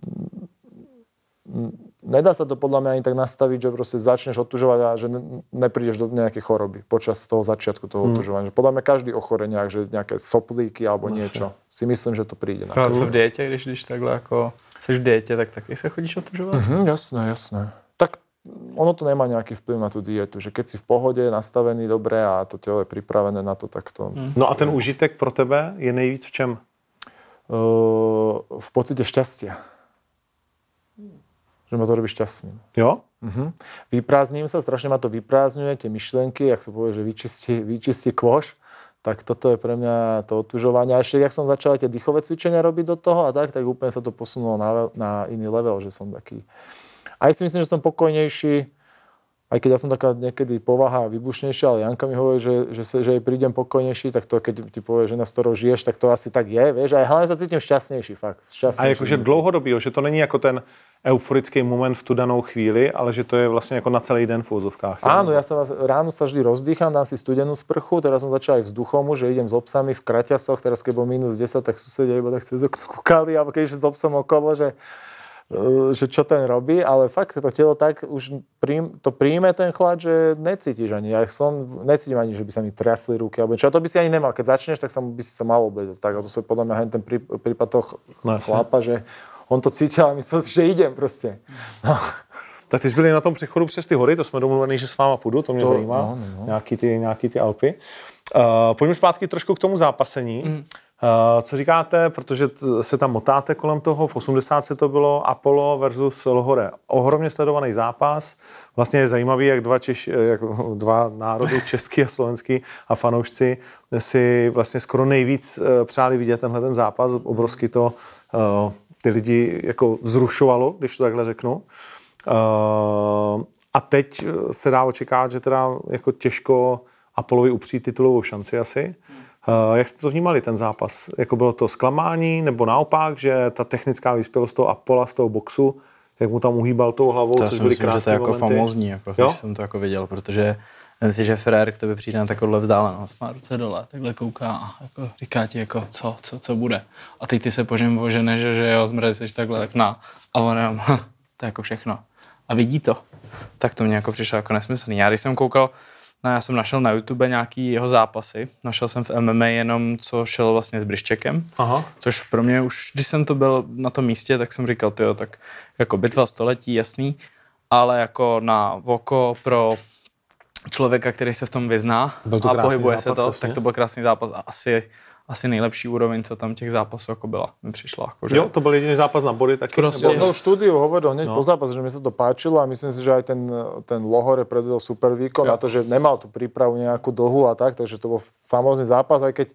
mm, nedá sa to podľa mňa ani tak nastaviť, že proste začneš otužovať a že ne, neprídeš do nejakej choroby počas toho začiatku toho otužovania. Že Podľa mňa každý ochorenie, že nejaké soplíky alebo niečo, si myslím, že to príde. Co v dietě, když, když takhle jako jsi v dietě, tak taky se chodíš otužovat? Hm, jasné, jasné. Tak ono to nemá nejaký vplyv na tú dietu, že keď si v pohode, nastavený dobre a to telo je pripravené na to, tak to... Hm. No a ten užitek pro tebe je nejvíc v čem? Uh, v pocite šťastia. Že ma to robí šťastným. Jo? Uh-huh. Vyprázdním sa, strašne ma to vyprázdňuje, tie myšlienky, jak sa povie, že vyčistí, vyčistí kôš, tak toto je pre mňa to otužovanie. A ešte, jak som začal tie dýchové cvičenia robiť do toho a tak, tak úplne sa to posunulo na, na iný level, že som taký... Aj si myslím, že som pokojnejší, aj keď ja som taká niekedy povaha vybušnejšia, ale Janka mi hovorí, že, že, sa, že jej prídem pokojnejší, tak to keď ti povie žena, s ktorou žiješ, tak to asi tak je, vieš. A hlavne sa cítim šťastnejší, fakt. A Šťastnejší. jakože dlouhodobý, že to není jako ten euforický moment v tu danou chvíli, ale že to je vlastně jako na celý den v úzovkách. Áno, ja sa vás, ráno sa vždy rozdýcham, dám si studenú sprchu, teraz som začal aj vzduchom, že idem s obsami v kraťasoch, teraz keď bol minus 10, tak susedia iba tak cez okno kúkali, alebo keď s obsom okolo, že, e, že čo ten robí, ale fakt to telo tak už príjm, to príjme ten chlad, že necítiš ani. Ja som, necítim ani, že by sa mi trasli ruky, alebo čo, to by si ani nemal. Keď začneš, tak sa, by si sa mal obliecť. Tak a to sú podľa mňa ten prí, prípad toho No chlapa, že on to cítil a myslel si, že idem proste. No. Tak ty jsi byli na tom přechodu přes ty hory, to jsme domluveni, že s váma půjdu, to mě To- zajímá, no, no, no. Nějaký, ty, nějaký ty Alpy. Uh, pojďme zpátky trošku k tomu zápasení. Mm. Uh, co říkáte, protože t- se tam motáte kolem toho, v 80 to bylo Apollo versus Lohore. Ohromně sledovaný zápas. Vlastně je zajímavý, jak dva, Češ, jak *laughs* dva národy, *laughs* český a slovenský a fanoušci si vlastně skoro nejvíc eh, přáli vidět tenhle ten zápas. Obrovsky to uh, ty lidi jako zrušovalo, když to takhle řeknu. Uh, a teď se dá očekávat, že teda jako těžko Apolovi upřít titulovou šanci asi. Uh, jak jste to vnímali, ten zápas? Jako bylo to zklamání, nebo naopak, že ta technická vyspělost toho Apola z toho boxu, jak mu tam uhýbal tou hlavou, to což byly myslím, že to je jako momenty. famózní, jako, když jsem to jako viděl, protože myslím si, že Ferrer k tebe přijde na takovouhle vzdálenost, má ruce dole, takhle kouká a jako říká ti, jako, co, co, co bude. A teď ty se požem ožene, že, že jo, zmrzeš takhle, tak na. A on jenom, *laughs* to je jako všechno. A vidí to. Tak to mě jako přišlo jako nesmyslný. Já když jsem koukal, no, já jsem našel na YouTube nějaký jeho zápasy. Našel jsem v MMA jenom, co šel vlastně s Bryščekem. Aha. Což pro mě už, když jsem to byl na tom místě, tak jsem říkal, jo, tak jako bitva století, jasný, ale jako na oko pro člověka, který se v tom vyzná Byl to a pohybuje zápas, se to, jasně. tak to byl krásný zápas a asi, asi nejlepší úroveň, co tam těch zápasů jako byla, mi přišla. Jako, že Jo, to byl jediný zápas na body taky. Prostě- Ja nebo- som štúdiu hovoril hneď no. po zápase, že mi sa to páčilo a myslím si, že aj ten, ten Lohore predvedol super výkon Jo. na to, že nemal tú prípravu nejakú dlhú a tak, takže to bol famózny zápas, aj keď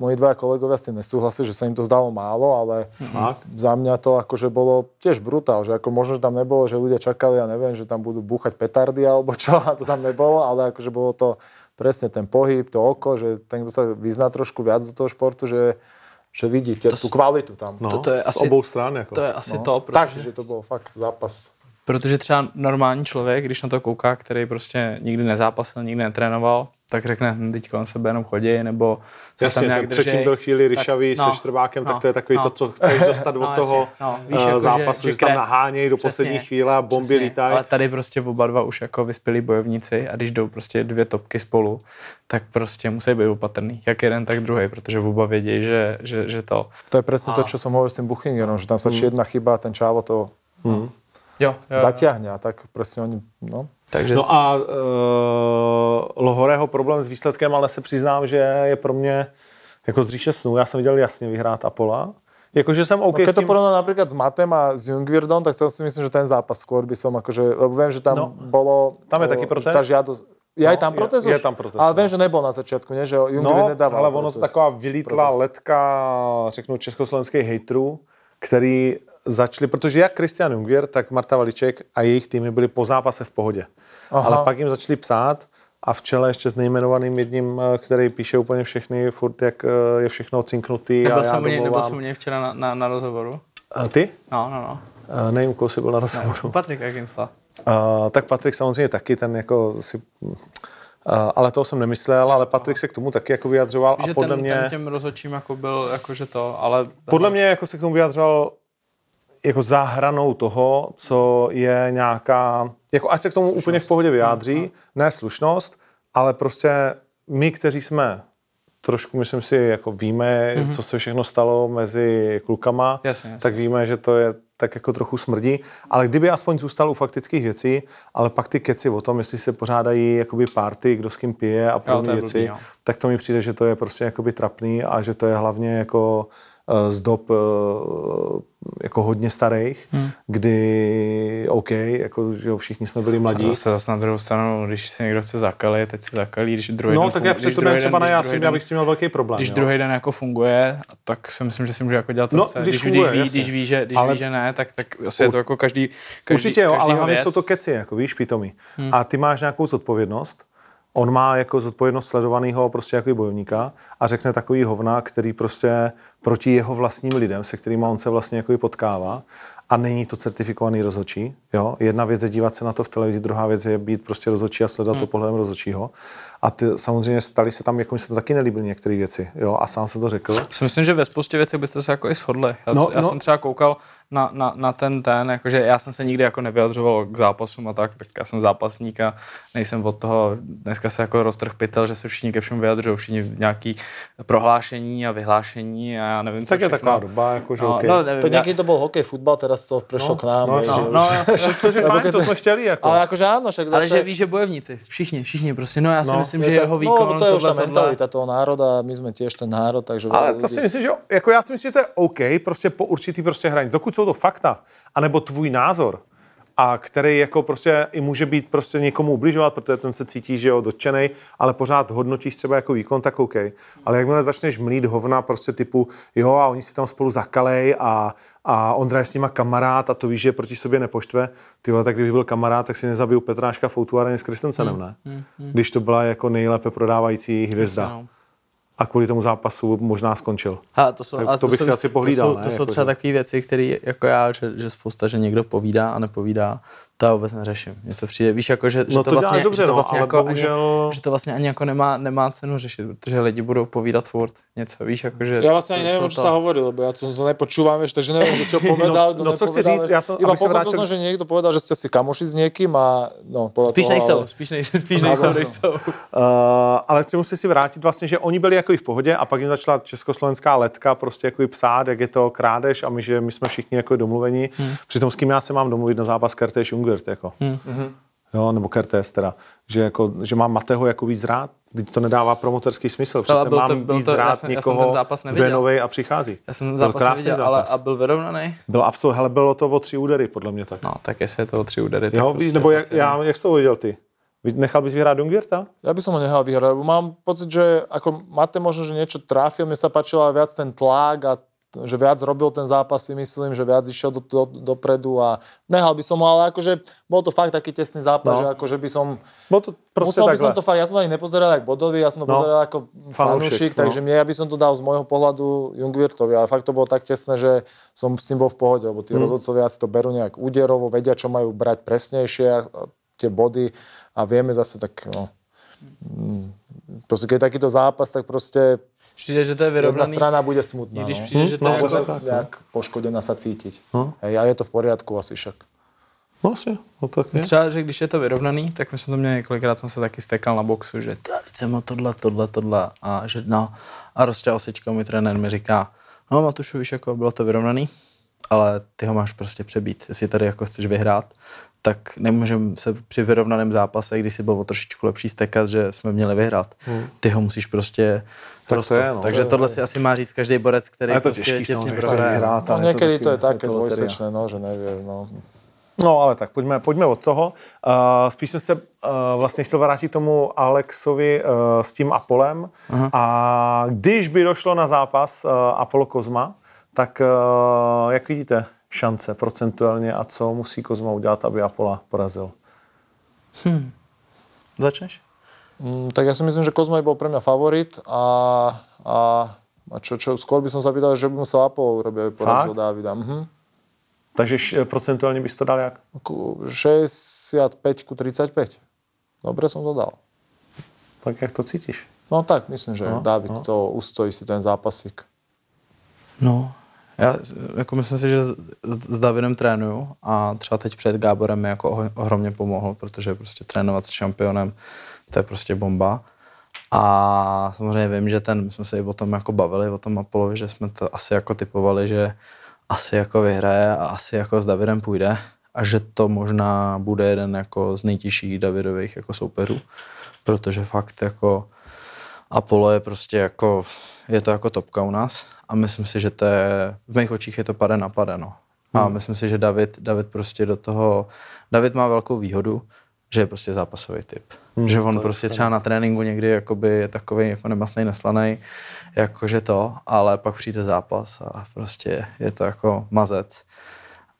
moji dvaja kolegovia s tým nesúhlasili, že sa im to zdalo málo, ale Fakt? za mňa to akože bolo tiež brutál, že ako možno, že tam nebolo, že ľudia čakali, ja neviem, že tam budú búchať petardy alebo čo, a to tam nebolo, ale akože bolo to presne ten pohyb, to oko, že ten, kto sa vyzná trošku viac do toho športu, že, že vidí tie, tú kvalitu tam. No, To- to je z asi- obou stran. Jako. to je asi No, to, protože, tak, že to bol fakt zápas. protože třeba normální člověk, když na to kouká, který prostě nikdy nezápasil, nikdy netrénoval, tak řekne, hm, teď kolem sebe jenom chodí, nebo se Jasně, tam nějak ten předtím držej. byl chvíli Tak- ryšavý no, se Štrbákem, tak no, to je takový no. to, co chceš *laughs* dostat od No, toho jasně, no, víš, jako, zápasu, že že, tam nahánějí do Přesně, poslední chvíle a bomby přesně. lítají. Ale tady prostě oba dva už jako vyspělí bojovníci a když jdou prostě dvě topky spolu, tak prostě musí být opatrný. Jak jeden, tak druhý, protože oba vědí, že, že, že to... To je presne to, čo som hovoril s tým Buchingerom, že tam stačí jedna chyba a ten Čávo to Jo, jo, jo. zatiahne a tak presne oni, no. Takže No a uh, Lohoreho problém s výsledkem, ale se přiznám, že je pro mě jako z říše snů. Já jsem viděl jasně vyhrát Apola. Jakože jsem OK No, keď s tím... to porovnám napríklad s Matem a s Jungvirdom, tak to si myslím, že ten zápas skôr by som akože, lebo viem, že tam No. bolo... Tam je o, taky protest? Tá žiadosť, je aj No, tam je- protest je už? tam protest, Ale no. viem, že nebol na začiatku, nie? že Jungvird No, nedával ale ono to protest. taková vylítla Protest. letka, řeknu, československých hejtrů, který začali, protože jak Christian Jungwirth, tak Marta Valiček a jejich týmy byli po zápase v pohodě. Aha. Ale pak jim začali psát a v čele ještě s nejmenovaným jedním, eh, který píše úplně všechny, furt jak eh, je všechno cinknutý nebyl a já jsem, něj, nebyl jsem u něj včera na, na, na rozhovoru. A Ty? No, no, no. Uh, nevím, koho jsi byl na rozhovoru. U Patrika Kinsla. Uh, tak Patrik samozřejmě taky, ten jako si... Uh, ale toho jsem nemyslel, ale Patrik se k tomu taky jako vyjadřoval Že a podle ten, mě... ten těm rozhodčím jako byl, jakože to, ale... Podle mě jako se k tomu vyjadřoval jako za hranou toho, co je nějaká, jako ať se k tomu slušnost. úplně v pohodě vyjádří, ne slušnost, ale prostě my, kteří jsme trošku, myslím si, jako víme, mm-hmm. co se všechno stalo mezi klukama, Jasně, jasně. tak víme, že to je tak jako trochu smrdí, ale kdyby aspoň zůstal u faktických věcí, ale pak ty keci o tom, jestli se pořádají jakoby party, kdo s kým pije a podobné věci, blbý, no. tak to mi přijde, že to je prostě jakoby trapný a že to je hlavně jako z dob eh, jako hodně starých, hmm. kdy OK, jako, že jo, všichni jsme byli A mladí. zase, zase na druhou stranu, když si někdo chce zakalit, teď si zakalí, když druhý No, den tak před druhý tobě třeba na já si já s tím měl velký problém. Když jo. druhý den jako funguje, tak si myslím, že si může jako dělat, co No, chce. když Když, funguje, když, ví, když, ví, že, když Ale- ví, že ne, tak, tak asi je to jako každý, každý Určitě jo, ale každýho hlavně jsou to keci, jako víš, pitomí. Hmm. A ty máš nějakou zodpovědnost, on má jako zodpovědnost sledovaného prostě jako bojovníka a řekne takový hovna, který prostě proti jeho vlastním lidem, se kterými on se vlastně jako potkává a není to certifikovaný rozhodčí. Jo? Jedna věc je dívat se na to v televizi, druhá věc je být prostě rozhodčí a sledovat hmm. to pohledem rozhodčího. A ty, samozřejmě stali se tam, jako mi se to taky nelíbily některé věci. Jo? A sám se to řekl. Si myslím, že ve spoustě věcech byste se jako i shodli. Já, No, já no. jsem třeba koukal na, na, na ten ten, jakože já jsem se nikdy jako nevyjadřoval k zápasům a tak, tak já jsem zápasník a nejsem od toho, dneska se jako roztrh pytel, že se všichni ke všemu vyjadřují, všichni nějaký prohlášení a vyhlášení a já nevím, co Tak je všechno. taková doba, jako, že no, OK. no, nevím, Tak já, nejaký to bol hokej, futbal, teraz to prešlo k nám. no, vieš, no, že no, už- no, Což *laughs* je fajn, to jsme chtěli. Jako. Ale akože áno, však ale zase... že víš, že bojovníci, všichni, všichni prostě, no já si No, myslím, je že to- jeho výkon, No, to je už tohle, mentalita toho národa, my sme tiež ten národ, takže... Ale to si myslím, že jako já si myslím, že to je OK, prostě po určitý prostě hranici. Dokud jsou to fakta, anebo tvůj názor, a který jako prostě i může být prostě někomu ubližovat, protože ten se cítí, že jo, dotčený, ale pořád hodnotíš třeba jako výkon, tak OK. Ale jakmile začneš mlít hovna prostě typu, jo, a oni si tam spolu zakalej a, a Ondra je s nima kamarád a to víš, že proti sobě nepoštve, ty vole, tak kdyby byl kamarád, tak si nezabiju Petráška Foutuáreny s Kristensenem, ne? Když to byla jako nejlépe prodávající hvězda. No. A kvůli tomu zápasu možná skončil. A to, jsou, Tak a to bych si jsou, asi pohlídal, To jsou, ne? to jsou Jako, třeba že- takové věci, které jako já, že, že spousta, že někdo povídá a nepovídá, to já vůbec neřeším. Mně to přijde, víš, jako, že, že No to, to vlastně, dobře, že to no, vlastně ale jako bohužel- ani, že to vlastně ani jako nemá, nemá cenu řešit, protože lidi budou povídat furt něco, víš, jako, že... Ja vlastne ani co- to- sa hovorí, lebo ja to, to nepočúvam, vieš, takže neviem, že čo *laughs* povedal, no, co chci říct, ja som- iba pochopil vrátil- som, že niekto povedal, že ste si kamoši s niekým a no, podľa Spíš toho, nejsou, ale... spíš, nej, *laughs* spíš nejsou, nejsou. Uh, *laughs* ale chci musím si vrátit vlastně, že oni byli jako i v pohodě a pak jim začala československá letka prostě jako psát, jak je to krádež a my, že my jsme všichni jako domluveni. Hmm. Přitom s kým já se mám domluvit na zápas Kertéš Ungert, jako. Hmm. Jo, nebo Kertéš teda. Že, jako, že mám Mateho jako víc rád, Teď to nedává promoterský smysl. Přece byl to- mám byl víc to- já rád jsem- já jsem někoho, ten zápas kdo je neviděl. novej a přichází. Já jsem ten Byl zápas neviděl, ale zápas. a byl vyrovnaný. Byl absolut, hele, bylo to o tři údery, podle mě tak. No, tak jestli je to o tři údery, tak jo, prostě nebo to jak, já, jak jsi to viděl ty? Vy- Nechal bys vyhrát Ungvirta? Ja by som ho nehal vyhrať, lebo mám pocit, že ako Mate možno, že niečo trafil, mne sa páčil aj viac ten tlak a že viac robil ten zápas, si myslím, že viac išiel do, do, dopredu a nehal by som ho, ale akože bol to fakt taký tesný zápas, No. že akože by som... Bylo to Musel by takhle. som to fakt, ja som to ani nepozeral ako bodovi, ja som to No. pozeral ako Fanúšik, no. takže mne, ja by som to dal z môjho pohľadu Jungvirtovi, ale fakt to bolo tak tesné, že som s tým bol v pohode, lebo Mm. tí rozhodcovia si to berú nejak úderovo, vedia, čo majú brať presnejšie, a- a tie body a vieme zase tak, no, mm, proste keď je takýto zápas, tak proste Přijde, že to je jedna vyrovnaný. strana bude smutná. I když no. přijde, že to no, je to jako, tak, no. nejak poškodená sa cítiť. No. Hej, a je to v poriadku asi však. No asi, no tak je. Třeba, že když je to vyrovnaný, tak my jsme to měli několikrát, jsem se taky stekal na boxu, že to jsem má tohle, tohle, tohle a že no. A rozčal sičkou mi trenér mi říká, no Matušu, víš, jako bylo to vyrovnaný, ale ty ho máš prostě přebít. Jestli tady jako chceš vyhrát, tak nemůžeme se při vyrovnaném zápase, když si byl o trošičku lepší stekat, že jsme měli vyhrát. Ty ho musíš prostě to dostat. je, no. Takže tohle si asi má říct každý borec, který je to prostě těžký těsně prohraje. vyhrát. No ale je to to je taky- také je to dvojsečné, no, že neviem. No. No ale tak pojďme, pojďme od toho. Uh, spíš jsem se uh, vlastně chtěl vrátit k tomu Alexovi uh, s tím Apolem. Aha. A když by došlo na zápas uh, Apollo Kozma, tak uh, jak vidíte šance procentuálně a co musí Kozma udělat, aby Apola porazil? Začneš? Mm, tak ja si myslím, že Kozmaj bol pre mňa favorit a, a, a čo, čo, skôr by som sa pýtal, že by musel Apollo urobiť, aby porazil Fakt? Davida. Mhm. Takže š, procentuálně bys to dal jak? Ku 65 ku 35. Dobre som to dal. Tak jak to cítíš? No tak, myslím, že No, David no. to ustojí si ten zápasík. No, já jako myslím si, že s, s, Davidem trénuju a třeba teď před Gáborem mi jako ohromně pomohl, protože prostě trénovat s šampionem, to je prostě bomba. A samozřejmě vím, že ten, my jsme se i o tom jako bavili, o tom Apolovi, že jsme to asi jako typovali, že asi jako vyhraje a asi jako s Davidem půjde a že to možná bude jeden jako z nejtěžších Davidových jako soupeřů, protože fakt jako Apollo je prostě jako, je to jako topka u nás a myslím si, že to je, v mých očích je to pade na pade, no. A Hmm. myslím si, že David, David prostě do toho, David má velkou výhodu, že je prostě zápasový typ. Hmm, že on prostě třeba na tréninku někdy jakoby je takový jako nemastný, neslaný, jakože to, ale pak přijde zápas a prostě je to jako mazec.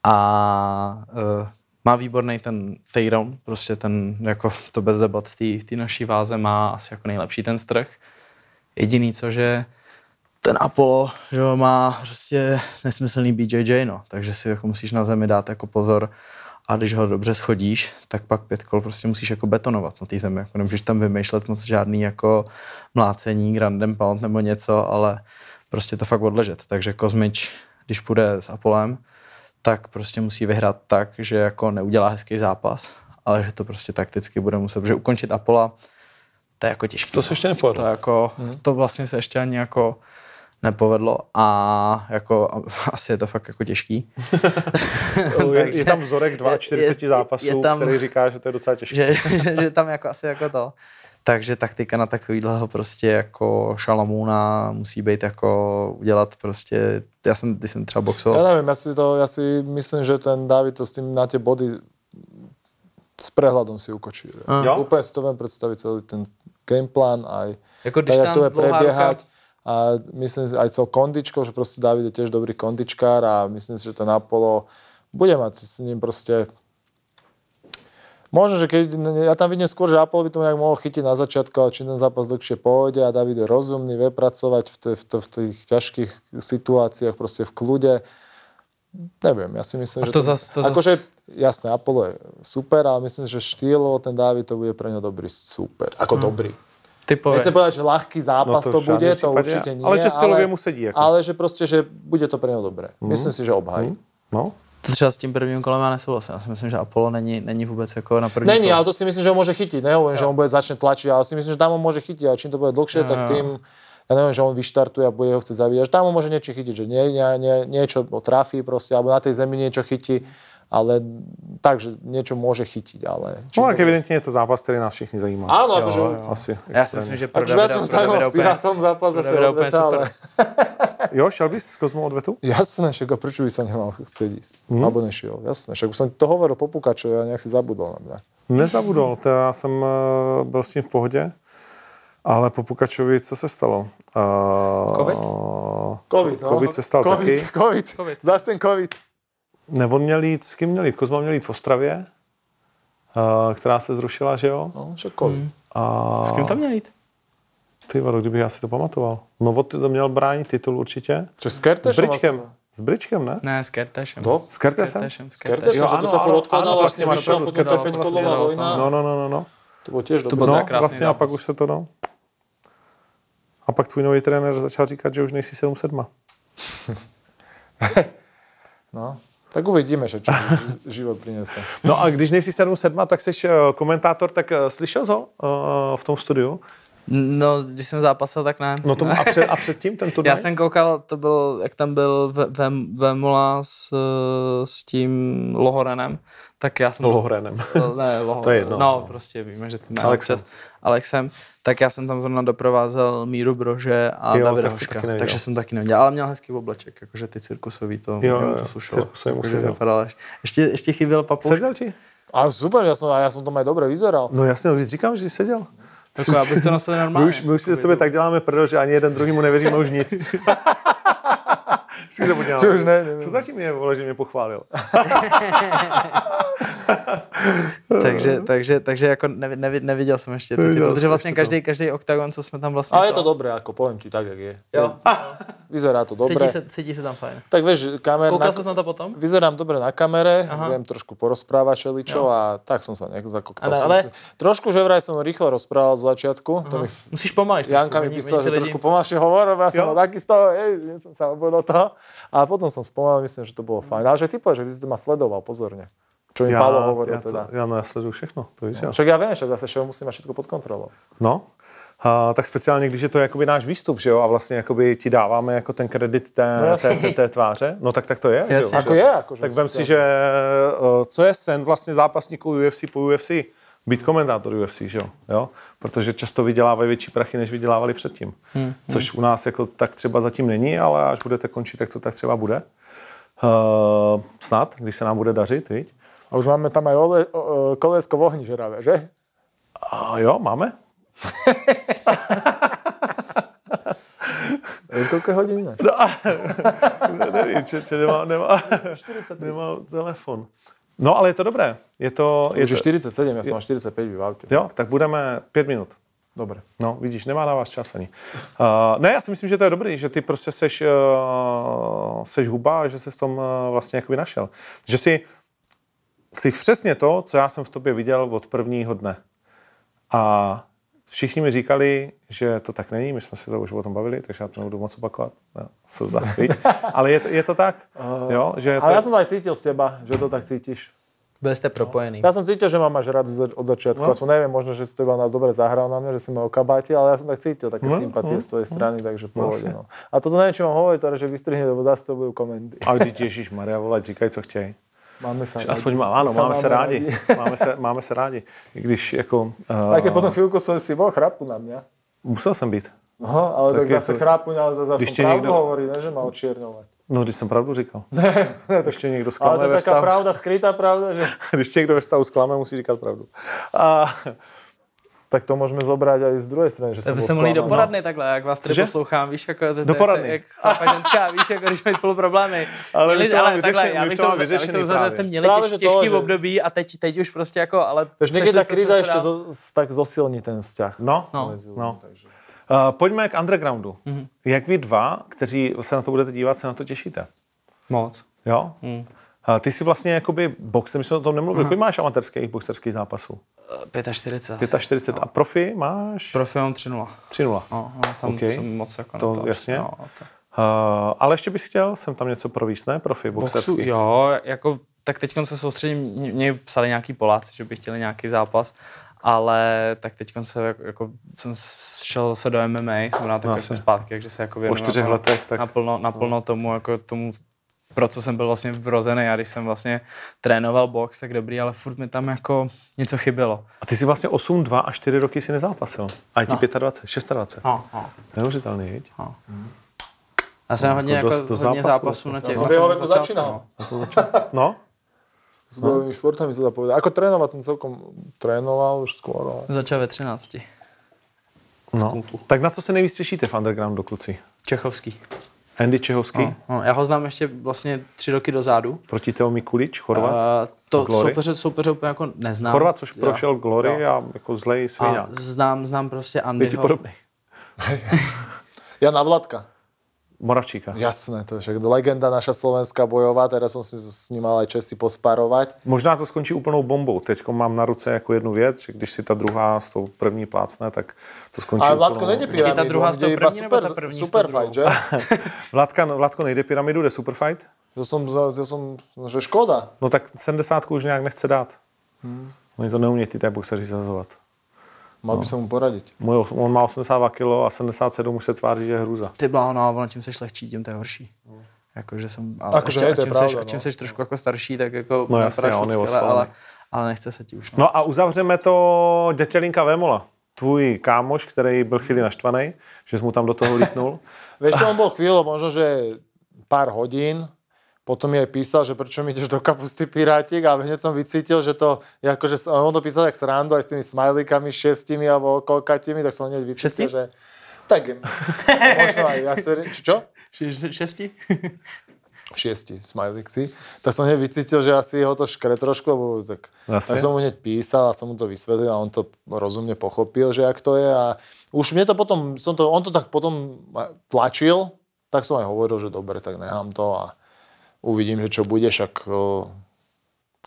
A uh, má výborný ten takedown, prostě ten, jako to bez debat v té- naší váze má asi jako nejlepší ten strh. Jediný co, že ten Apollo, že má prostě nesmyslný BJJ, no, takže si jako musíš na zemi dát jako pozor a když ho dobře schodíš, tak pak pět kol prostě musíš jako betonovat na té zemi, jako nemůžeš tam vymýšlet moc žádný jako mlácení, grandem pound nebo něco, ale prostě to fakt odležet, takže Kozmič, když půjde s Apolem, tak prostě musí vyhrát tak, že jako neudělá hezký zápas, ale že to prostě takticky bude muset, protože ukončit Apola, to je jako těžké. To se ještě nepovedlo. To, jako, to vlastně se ještě ani jako nepovedlo a jako *laughs* asi je to fakt jako těžký. *laughs* *laughs* je, je tam vzorek 42 je- zápasů, je tam- který říká, že to je docela těžké. že, že, že tam jako asi jako to. Takže taktika na takovýhleho prostě jako šalamůna musí být jako udělat prostě, já jsem, když jsem třeba boxoval, Ja s- neviem, ja si, to, ja si myslím, že ten David to s tým na tie body s prehľadom si ukočí. Jo? Úplne si to viem predstaviť celý ten gameplan aj Jako když tak, jak tam to dlouhá prebiehať. ruka- A myslím si aj celou kondičkou, že proste David je tiež dobrý kondičkár a myslím si, že ten Apollo bude mať s ním proste Možno, že keď, ja tam vidím skôr, že Apollo by to nejak mohol chytiť na začiatku, ale čím ten zápas dlhšie pôjde a David je rozumný, vie pracovať v, te, v, te, v tých ťažkých situáciách, proste v kľude. Neviem, ja si myslím, A že... to zas- to zas- akože, jasné, Apollo je super, ale myslím, že štýlovo ten David to bude pre ňo dobrý super. Ako Hmm. dobrý. Typové. Nechcem povedať, že ľahký zápas No to, to bude, to určite nie. ale že stylově mu sedí, jako. Ale že proste, že bude to pre ňo dobré. Myslím si, že obhají. No, To třeba s tím prvním kolem já nesouhlasím. Já si myslím, že Apollo není, není vůbec jako na první Není, kolo. ale to si myslím, že ho môže chytiť. Nehovorím, že on bude začne tlačiť, ale si myslím, že tam on môže chytiť. A čím to bude dlhšie, tak tým, ja neviem, že on vyštartuje a bude ho chcieť zabíjať. Že tam on môže niečo chytiť, že nie, nie, nie, niečo ho trafí proste, alebo na tej zemi niečo chytí. Ale takže niečo môže chytiť, ale... no tak evidentně je to zápas, který nás všichni zajímá. Áno, akože... Asi. Já si myslím, že pro Akože ja Davida, som Davida zajímal s Pirátom zápas zase Davida odveta, ale... Jo, šel bys s Kozmou odvetu? Jasné, však a prečo by sa nemal chcieť ísť? Hmm. Alebo nešiel, jasné. Však už som to hovoril po Pukačovi a nejak si zabudol na mňa. Nezabudol, to já jsem eh, byl s ním v pohodě, ale po Pukačovi, co se stalo? Uh, Covid? Covid, no. Covid se stal COVID, taky. COVID, Covid. Zas ten COVID. Ne, on měl jít, s kým měl jít? Kozma měl jít v Ostravě, uh, která se zrušila, že jo? No. Hmm. A S kým tam měl jít? ty vado, kdybych já si to pamatoval. No, od to měl bránit titul určitě. Čo s S? Bričkem. vlastne? S Bričkem, ne? Ne, s Kertešem. To? S Kertešem, s Kertešem, Kertešem. že to sa furt odkladalo, vlastne máš pravdu, s Kertešem vlastně- vojna. No, no, no, no, no. To bolo tiež To dobré. No, vlastně a pak už se to, no. A pak tvůj nový trenér začal říkat, že už nejsi 7-7. *laughs* No. Tak uvidíme, že čo ži- *laughs* život prinese. No a když nejsi 7-7, tak jsi eh, komentátor, tak eh, slyšel jsi ho eh, v tom studiu? No, když jsem zápasil, tak ne. No to, a, před, a předtím ten turnaj? Já jsem koukal, to byl, jak tam byl Ve- Ve- Vemola s, s tím Lohorenem, tak já jsem... Lohrenem. *laughs* To, ne, Loho, To je jedno, No, no. prostě víme, že ty Alexem. Přes, Alexem. Tak já jsem tam zrovna doprovázel Míru Brože a Jo, Davida tak Hoška. taky. Takže jsem taky neviděl, ale měl hezký obleček, jakože ty cirkusový, to, Jo, jo, to slušelo. cirkusový mu Takže seděl. vypadal až- Ještě, ještě chyběl papuš. Seděl ti? A super, som, a ja som tam aj dobre vyzeral. No jasně, no, říkám, že jsi seděl. Jako, abych to nosil My normálně. už, my už si ze sebe tak děláme prdel, že ani jeden druhýmu nevěříme už nic. *laughs* Si to. Že už ne, nevím. Co zatím mě, vole, že mě pochválil? *laughs* takže, takže, takže jako nevi, nevi, neviděl jsem ještě ty, protože vlastně každý, každý oktagon, co jsme tam vlastně... Ale je to dobré, ako poviem ti tak, jak je. Jo. *laughs* Vyzerá to dobre. Cítí se, cítí se tam fajn. Tak vieš, kamer, Koukal ses na to potom? Vyzerám dobre na kamere, Aha. viem trošku porozprávať šeličo a tak som sa nejak zakoktal. Ale- som ale- si. Trošku, že vraj som rýchlo rozprával z začiatku. To mi Musíš pomalej. Janka mi písala, že trošku pomalšie hovorím, ja som mal taký z toho, hej, že som sa toho. A potom som spomalil, myslím, že to bolo fajn. Ale že ty povedal, že ty si to ma sledoval pozorne. Čo mi Paolo hovoril já, to, teda. já, no, já sleduju všechno, to víš, jo. Však ja viem, však zase show musím mať všetko pod kontrolou. No, a, tak speciálně, když je to jakoby náš výstup, že jo, a vlastně jakoby ti dáváme jako ten kredit té, No té, té, té tváře, no tak tak to je, že jo. Jasně. Ako je, akože... Tak vem si, že eh, co je sen vlastně zápasníků UFC po UFC? Být komentátor UFC, že jo? jo? Protože často vydělávají větší prachy, než vydělávali předtím. Hmm. Což u nás jako tak třeba zatím není, ale až budete končit, tak to tak třeba bude. Uh, snad, když se nám bude dařit, viď? A už máme tam aj ole, o, o, kolesko v ohni žeravé, že? A jo, máme. Koľko hodín ináč? Ne, *laughs* nevím, če, če nemá, nemá, nemá telefon. No, ale je to dobré. Je to, je Už je to, 47, ja som mal 45 v aute. jo, tak budeme pět minut. Dobre. No, vidíš, nemá na vás čas ani. Uh, ne, já si myslím, že to je dobrý, že ty prostě seš, uh, seš huba a že se s tom uh, vlastně jakoby našel. Že si, si přesně to, co já jsem v tobě viděl od prvního dne. A všichni mi říkali, že to tak není, my jsme se to už o tom bavili, takže já to nebudu moc opakovat. No, slza? Ale je to, je to tak, jo, že to, Ale ja som to aj cítil z teba, že to tak cítiš. Byli jste propojený. Ja som cítil, že ma máš rád od začiatku. No. Aspoň neviem, možno, že si teba nás dobre zahral na mňa, že si ma okabáti, ale ja som tak cítil také No, sympatie no, z tvojej strany, takže pohode. Jasne. No. A toto neviem, či mám hovoriť, teda, že vystrihne, lebo zase to budú komenty. a když Ježíš Maria volať, říkají, co chtějí. Máme sa Aspoň má, ano, máme se rádi. *laughs* Máme se, máme se rádi. I když jako... Uh, Aj keď potom chvíľku som si bol chrapu na mňa. musel jsem být. Aha, ale tak, Tak zase jako- chrápuň, ale zase Když pravdu niekto- hovorí, ne, že ma očierňovať. No, když jsem pravdu říkal. *laughs* Když tě někdo Ale zklame to je taká pravda, skrytá pravda, že... *laughs* když tě někdo ve vztahu zklame, musí říkat pravdu. A, Tak to můžeme zobrať aj z druhé strany, že To jsem byste mohli do poradny takhle, jak vás tady Cože? poslouchám, víš, jako to, to Do je poradny. se- Jak ženská, *laughs* víš, jako když mají spolu problémy. Ale Měli- to máme takhle, vyřešený, já bych to vyřešený to uzavřel, jste měli těž, že to, těžký že- období a teď, teď už prostě jako, ale Takže někdy ta jste to ještě zo, tak zosilní ten vzťah. no, No. no. takže. Uh, pojďme k undergroundu. Mm-hmm. Jak vy dva, kteří se na to budete dívat, se na to těšíte? Moc. Jo? Mm. Uh, ty jsi vlastně jakoby boxer, my jsme o tom nemluvili. Kolik máš amatérských boxerských zápasů? 45. 45. A profi máš? Profi mám 3-0. 3-0. No, no, tam OK. jsem moc jako To na to. jasně. No, to. Uh, ale ještě bys chtěl jsem tam něco províst, ne? Profi Boxu, boxerský. jo, jako, tak teď se soustředím, mě- psali nějaký Poláci, že by chtěli nějaký zápas, ale tak teď se jako, jako, jsem šel se do MMA, jsem rád, tak No, no, zpátky, takže se jako věnuju čtyřech naplno- letech, tak- naplno, naplno tomu, jako tomu, pro co jsem byl vlastně vrozený a když jsem vlastně trénoval box, tak dobrý, ale furt mi tam jako něco chybělo. A ty jsi vlastně 8, 2 a 4 roky si nezápasil. A je ti 25, 26. No, no. Neuvěřitelný, viď? Já jsem hodně, jako jako, dost- dost hodně zápasů. zápasů na těch. jsem na v jeho veku začátku, začínal. no. No? S bojovými športami sa dá povedať. Ako trénovať som celkom trénoval už skôr, ale... Začal ve 13. no. Tak na co se nejvíc těšíte v undergroundu, kluci? Čechovský. Andy Čehovský No, no, já ho znám ještě vlastně tři roky dozadu. proti Teo Mikulič, Chorvat. Uh, to Glory? soupeře, soupeře úplně jako neznám. Chorvat, což Jo. prošel Glory Jo. a jako zlej A sviňák. znám, znám prostě Je ti Andyho. podobný. *laughs* Ja na Vladka. Moravčíka. Jasné, to je však legenda naša slovenská bojová, teraz som si s ním mal aj čest si posparovať. Možná to skončí úplnou bombou. Teď mám na ruce jako jednu věc, že když si ta druhá s tou první plácne, tak to skončí Ale úplnou... Vladko nejde Počkej, ta pyramidu, druhá s tou první, nebo super, ta první super fight, že? *laughs* Vladka, Vladko nejde pyramidu, jde superfight? To som, to som, že škoda. No tak 70 už nějak nechce dát. Hmm. Oni to neumějí ty té boxeři zazovat. Mal by som mu poradiť. Můj, on má 82 kg a 77 už se tváří, že je hruza. Ty bláho, no ale ono, čím seš lehčí, tím to je horší. Jakože jsem, ale Akože ještě, a to je čím, pravda, seš, a no. čím seš trošku jako starší, tak jako No jasně, on je skvěle, ale, ale nechce se ti už. No. No a uzavřeme to dětělinka Vémola. Tvůj kámoš, který byl chvíli naštvaný, že jsi mu tam do toho lítnul. Čo, *laughs* on bol chvíľu, možno, že pár hodín, potom mi aj písal, že prečo mi ideš do kapusty pirátik a hneď som vycítil, že to je akože, on to písal jak srandu aj s tými smajlikami šestimi alebo koľkatimi, tak som hneď vycítil, Šesti? že tak možno aj viacerý, či čo? Šesti? šiesti smajlíci, tak som hneď vycítil, že asi ho to škre trošku, lebo tak, Asi. tak som mu hneď písal a som mu to vysvetlil a on to rozumne pochopil, že jak to je a už mne to potom, som to, on to tak potom tlačil, tak som aj hovoril, že dobre, tak nechám to a uvidím, že čo bude, však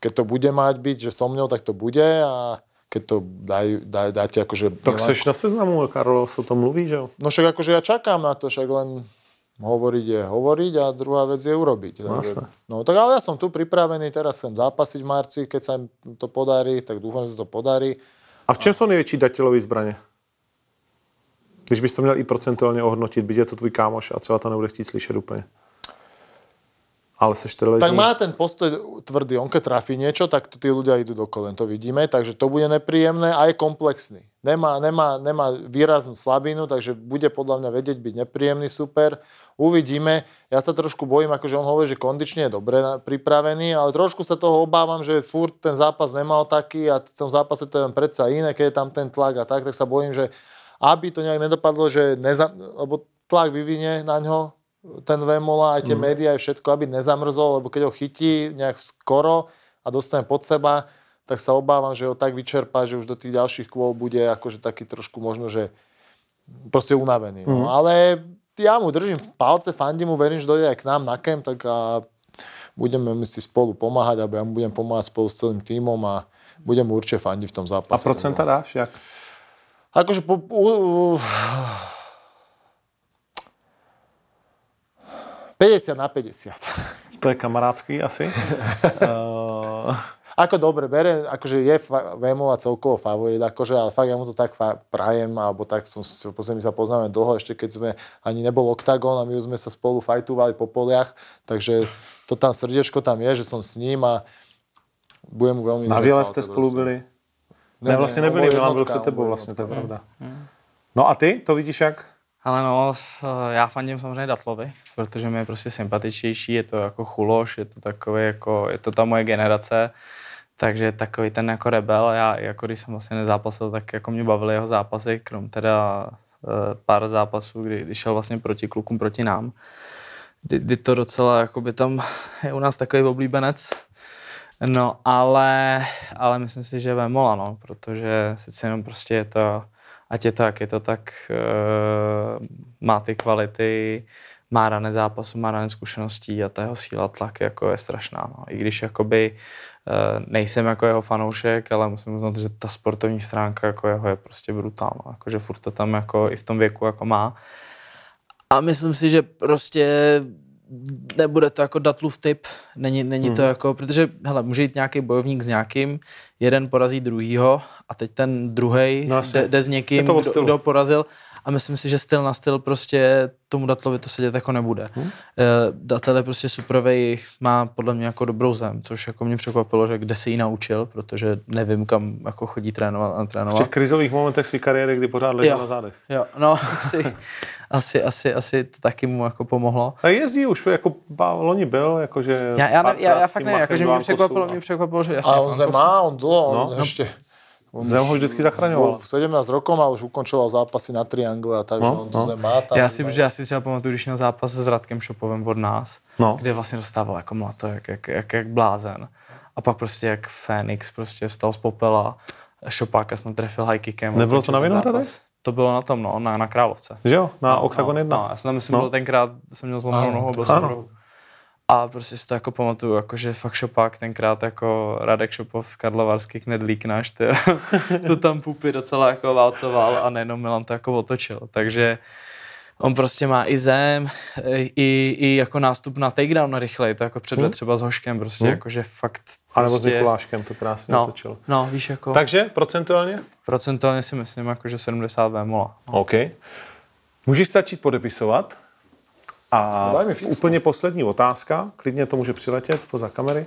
keď to bude mať byť, že so mňou, tak to bude a keď to daj, daj, dáte akože... Tak seš na seznamu, Karol o tom mluví, že? No však akože ja čakám na to, však len hovoriť je hovoriť a druhá vec je urobiť. Takže, no tak ale ja som tu pripravený, teraz chcem zápasiť v marci, keď sa im to podarí, tak dúfam, že sa to podarí. A v čem jsou největší datilové zbraně? Když bys to měl i procentuálně ohodnotit, byť je to tvůj kámoš a třeba to nebude chtít slyšet úplně. Ale seš teleží. Tak má ten postoj tvrdý, on keď trafí niečo, tak tí ľudia idú do kolen, to vidíme, takže to bude nepríjemné a je komplexný. Nemá, nemá, nemá výraznú slabinu, takže bude podľa mňa vedieť byť nepríjemný super. Uvidíme. Ja sa trošku bojím, akože on hovorí, že kondične je dobre pripravený, ale trošku sa toho obávam, že furt ten zápas nemal taký a v tom zápase to je predsa iné, keď je tam ten tlak a tak, tak sa bojím, že aby to nejak nedopadlo, že neza, lebo tlak vyvinie na ňo ten Vemola, aj tie mm. médiá, aj všetko, aby nezamrzol, lebo keď ho chytí nejak skoro a dostane pod seba, tak sa obávam, že ho tak vyčerpá, že už do tých ďalších kôl bude akože taký trošku možno, že proste unavený. No. Ale ja mu držím palce, fandím mu, verím, že dojde aj k nám na kemp, tak a budeme my si spolu pomáhať, alebo ja mu budem pomáhať spolu s celým tímom a budem mu určite fandiť v tom A zápase. procenta dáš? Jak? Akože po, u, u, 50 na 50. *laughs* To je kamarádský asi. *laughs* Ako dobre, bere, akože je Vémova celkovo favorit, akože, ale fakt ja mu to tak prajem, alebo tak som, my sa poznáme dlho, ešte keď sme, ani nebol oktagon a my už sme sa spolu fajtovali po poliach, takže to tam srdiečko tam je, že som s ním a budem mu veľmi... na palce jste spolu byli? Ne, Ne, vlastně nebyli, Milan byl před tebou, bol vlastně, to je pravda. No a ty, to vidíš jak? Ale no, já fandím samozřejmě Datlovi, protože mi je prostě sympatičtější, je to jako chuloš, je to takový jako, je to ta moje generace, takže takový ten jako rebel, já jako když jsem vlastně nezápasil, tak jako mě bavily jeho zápasy, krom teda eh, pár zápasů, kdy, kdy šel vlastně proti klukům, proti nám, kdy, kdy to docela, jakoby tam je u nás takový oblíbenec, No, ale, ale myslím si, že Vemola, no, protože sice jenom prostě je to, ať je to, jak je to, tak uh, má ty kvality, má rané zápasu, má rané zkušeností a ta jeho síla tlak jako je strašná. No. I když jakoby uh, nejsem jako jeho fanoušek, ale musím uznat, že ta sportovní stránka jako jeho je prostě brutální. No. Jakože furt to tam jako i v tom věku jako má. A myslím si, že prostě nebude to jako Datlův typ, není, není Mhm. to jako, protože hele, může jít nějaký bojovník s nějakým, jeden porazí druhýho a teď ten druhý No jde, jde, s někým, kdo, kdo porazil a myslím si, že styl na styl prostě tomu Datlovi to sedět jako nebude. Hmm. Datel je prostě superovej, má podle mě jako dobrou zem, což jako mě překvapilo, že kde se ji naučil, protože nevím, kam jako chodí trénovat a V trénovat. těch krizových momentech své kariéry, kdy pořád ležel na zádech. Jo, no, *laughs* asi, asi, asi, asi to taky mu jako pomohlo. A jezdí už, jako loni byl, jakože Já, já, ne, já, já fakt ne, jakože mě překvapilo, a- mě překvapilo, že jasně. A v on zem Ankosu. má, on dlho, on No. ešte... On Zem ho vždycky zachraňoval. V 17 rokov a už ukončoval zápasy na triangle a tak, No, že on tu no. zem má. Tam, Já si, protože já si třeba pamatuju, když měl zápas s Radkem Šopovem od nás, No. kde vlastně dostával jako mlato, jak, jak, jak, jak blázen. A pak prostě jak Fénix prostě vstal z popela, Šopáka snad trefil high kickem. Nebylo to na Vinohradech? To bylo na tom, no, na, na Královce. Že jo, na no, Octagon no, 1. No, já jsem tam myslím, No. no. byl tenkrát, jsem měl zlomenou nohu, byl jsem. A prostě si to jako pamatuju, jako že fakt Šopák tenkrát jako Radek Šopov, Karlovarský knedlík náš, ty, *laughs* to tam pupy docela jako válcoval a nejenom Milan to jako otočil. Takže on prostě má i zem, i, i jako nástup na takedown rychlej, to jako předved Hmm. třeba s Hoškem, prostě Hmm. jako že fakt A nebo s prostě, Mikuláškem to krásně no, otočil. no, víš jako, Takže procentuálně? procentuálně si myslím jako, že 70 vémola. OK. Můžeš začít podepisovat. A No, daj mi úplně poslední otázka, klidně to může přiletět spoza kamery.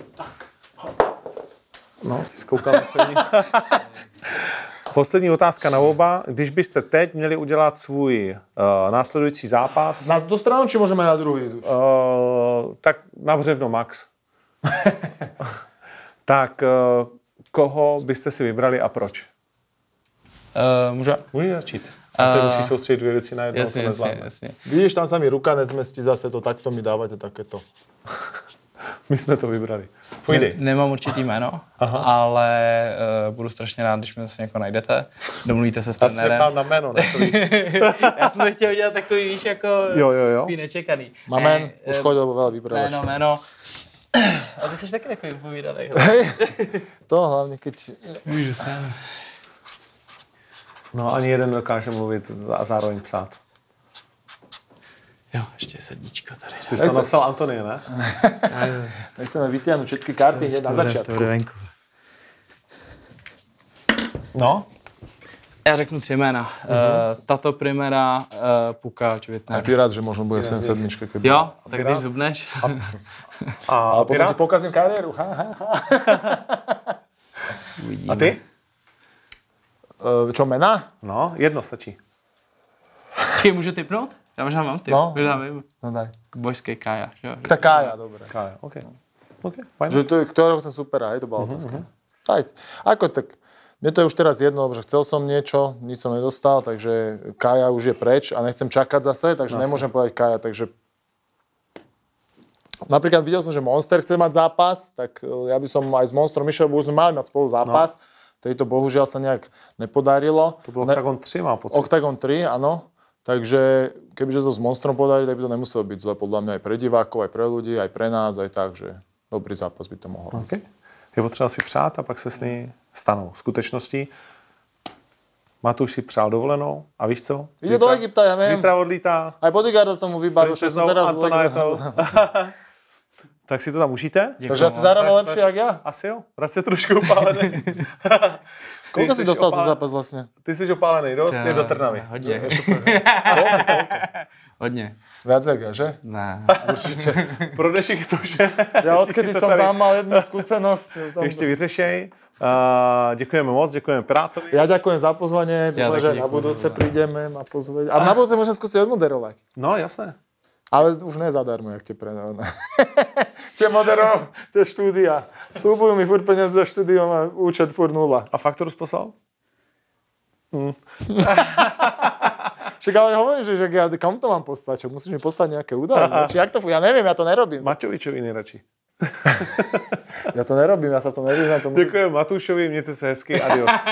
No, ty na celý. *laughs* Poslední otázka na oba. Když byste teď měli udělat svůj uh, následující zápas, Na tú stranu, či môžeme na druhý? uh, tak na břevno max. *laughs* tak uh, koho byste si vybrali a proč? Uh, může? Můžeš začít. Uh, se Eh, musí soustředit dvě věci na jedno, Jasně, to jasně, nezvládne. jasně. Vidíš, tam sa mi ruka nezmestí zase to, takto mi dávate takéto. *laughs* My jsme to vybrali. Ne, Půjdej. nemám určitý jméno, Aha. ale uh, budu strašně rád, když mi zase někoho najdete. Domluvíte se s *laughs* Já jsem trenérem. na jméno, ne? To víš. *laughs* Já jsem to chtěl udělat takový, víš, jako Jo, jo, jo. nečekaný. Mamen, Ne, už eh, chodil, veľa vypredaš. Jméno, jméno. *clears throat* A ty jsi taky takový upovídaný. Hej, to hlavne, keď... Můžu jsem. No ani jeden dokáže mluvit a zároveň psát. Jo, ještě srdíčko tady. Ty jsi to napsal Antonie, ne? *laughs* Nechceme vytiahnuť všetky karty hneď na. To venku. No. Já řeknu tři jména. Uh, Tato Primera, uh, Pukáč, A Vitner. Pirát, že možno bude 7 sedmička, keby... Jo, tak Pirát? když zubneš. A, *laughs* Ale potom ti Pirát? pokazím kariéru. Ha, ha, ha. A ty? E, Čo, mena? No, jedno stačí. Či můžu typnout? Já možná mám typ. No. Možná vím. No daj. Bojský Kaja. že jo? Tak Kája, dobre. Kája, OK. OK, fajn. Že to je, ktorého chcem supera, hej, to bola otázka. Daj. Ako tak, mne to je už teraz jedno, že chcel som niečo, nič som nedostal, takže Kaja už je preč a nechcem čakať zase, takže nemôžem povedať Kaja, takže Napríklad videl som, že Monster chce mať zápas, tak e, ja by som aj s Monstrom išiel, bo už sme mali mať spolu zápas. No. Tejto bohužiaľ sa nejak nepodarilo. To bylo Ne- Octagon 3, má pocit. Octagon 3, áno. Takže kebyže to s Monstrom podarí, tak by to nemuselo byť zle podľa mňa aj pre divákov, aj pre ľudí, aj pre nás, aj tak, že dobrý zápas by to mohol. byť. OK. Je potřeba si přát a pak se sny stanou skutečností. Matuš si přál dovolenou a víš co? Ide do Egypta, ja viem. Zítra odlítá Aj bodyguarda som mu s vybavil, som princeznou teraz... *laughs* tak si to tam užijte? Takže asi zarába lepšie, jak ja. Asi jo. Vrať se trošku opálený. *laughs* Si jsi dostal za opálený. zápas vlastne? Ty jsi opálený dost, je do Trnavy. Hodně. Hodně. Viac jak ja, že? Ne. Určite. Pro dnešek to, že ti si odkedy tady tam mal jednu skúsenosť. Tam... ještě vyřešej. Uh, děkujeme moc, děkujeme Pirátovi. Ja ďakujem za taky že na za pozvanie. prídeme ma pozvať. A na budúce môžem skúsiť odmoderovať. No, jasné. Ale už ne zadarmo, jak tie predávne. *laughs* tie moderov, tie štúdia. Slúbujú mi furt peniaze za štúdium a účet furt nula. A faktoru poslal? *laughs* Však ale hovorím, že, že ja, kam to mám poslať? Čo, musíš mi poslať nejaké údaje? *laughs* Či jak to funguje? Ja neviem, ja to nerobím. Maťovičovi nejradši. Ja to nerobím, ja sa v tom nevyznám. To musím... Děkujeme Matušovi, mějte se hezky, adios.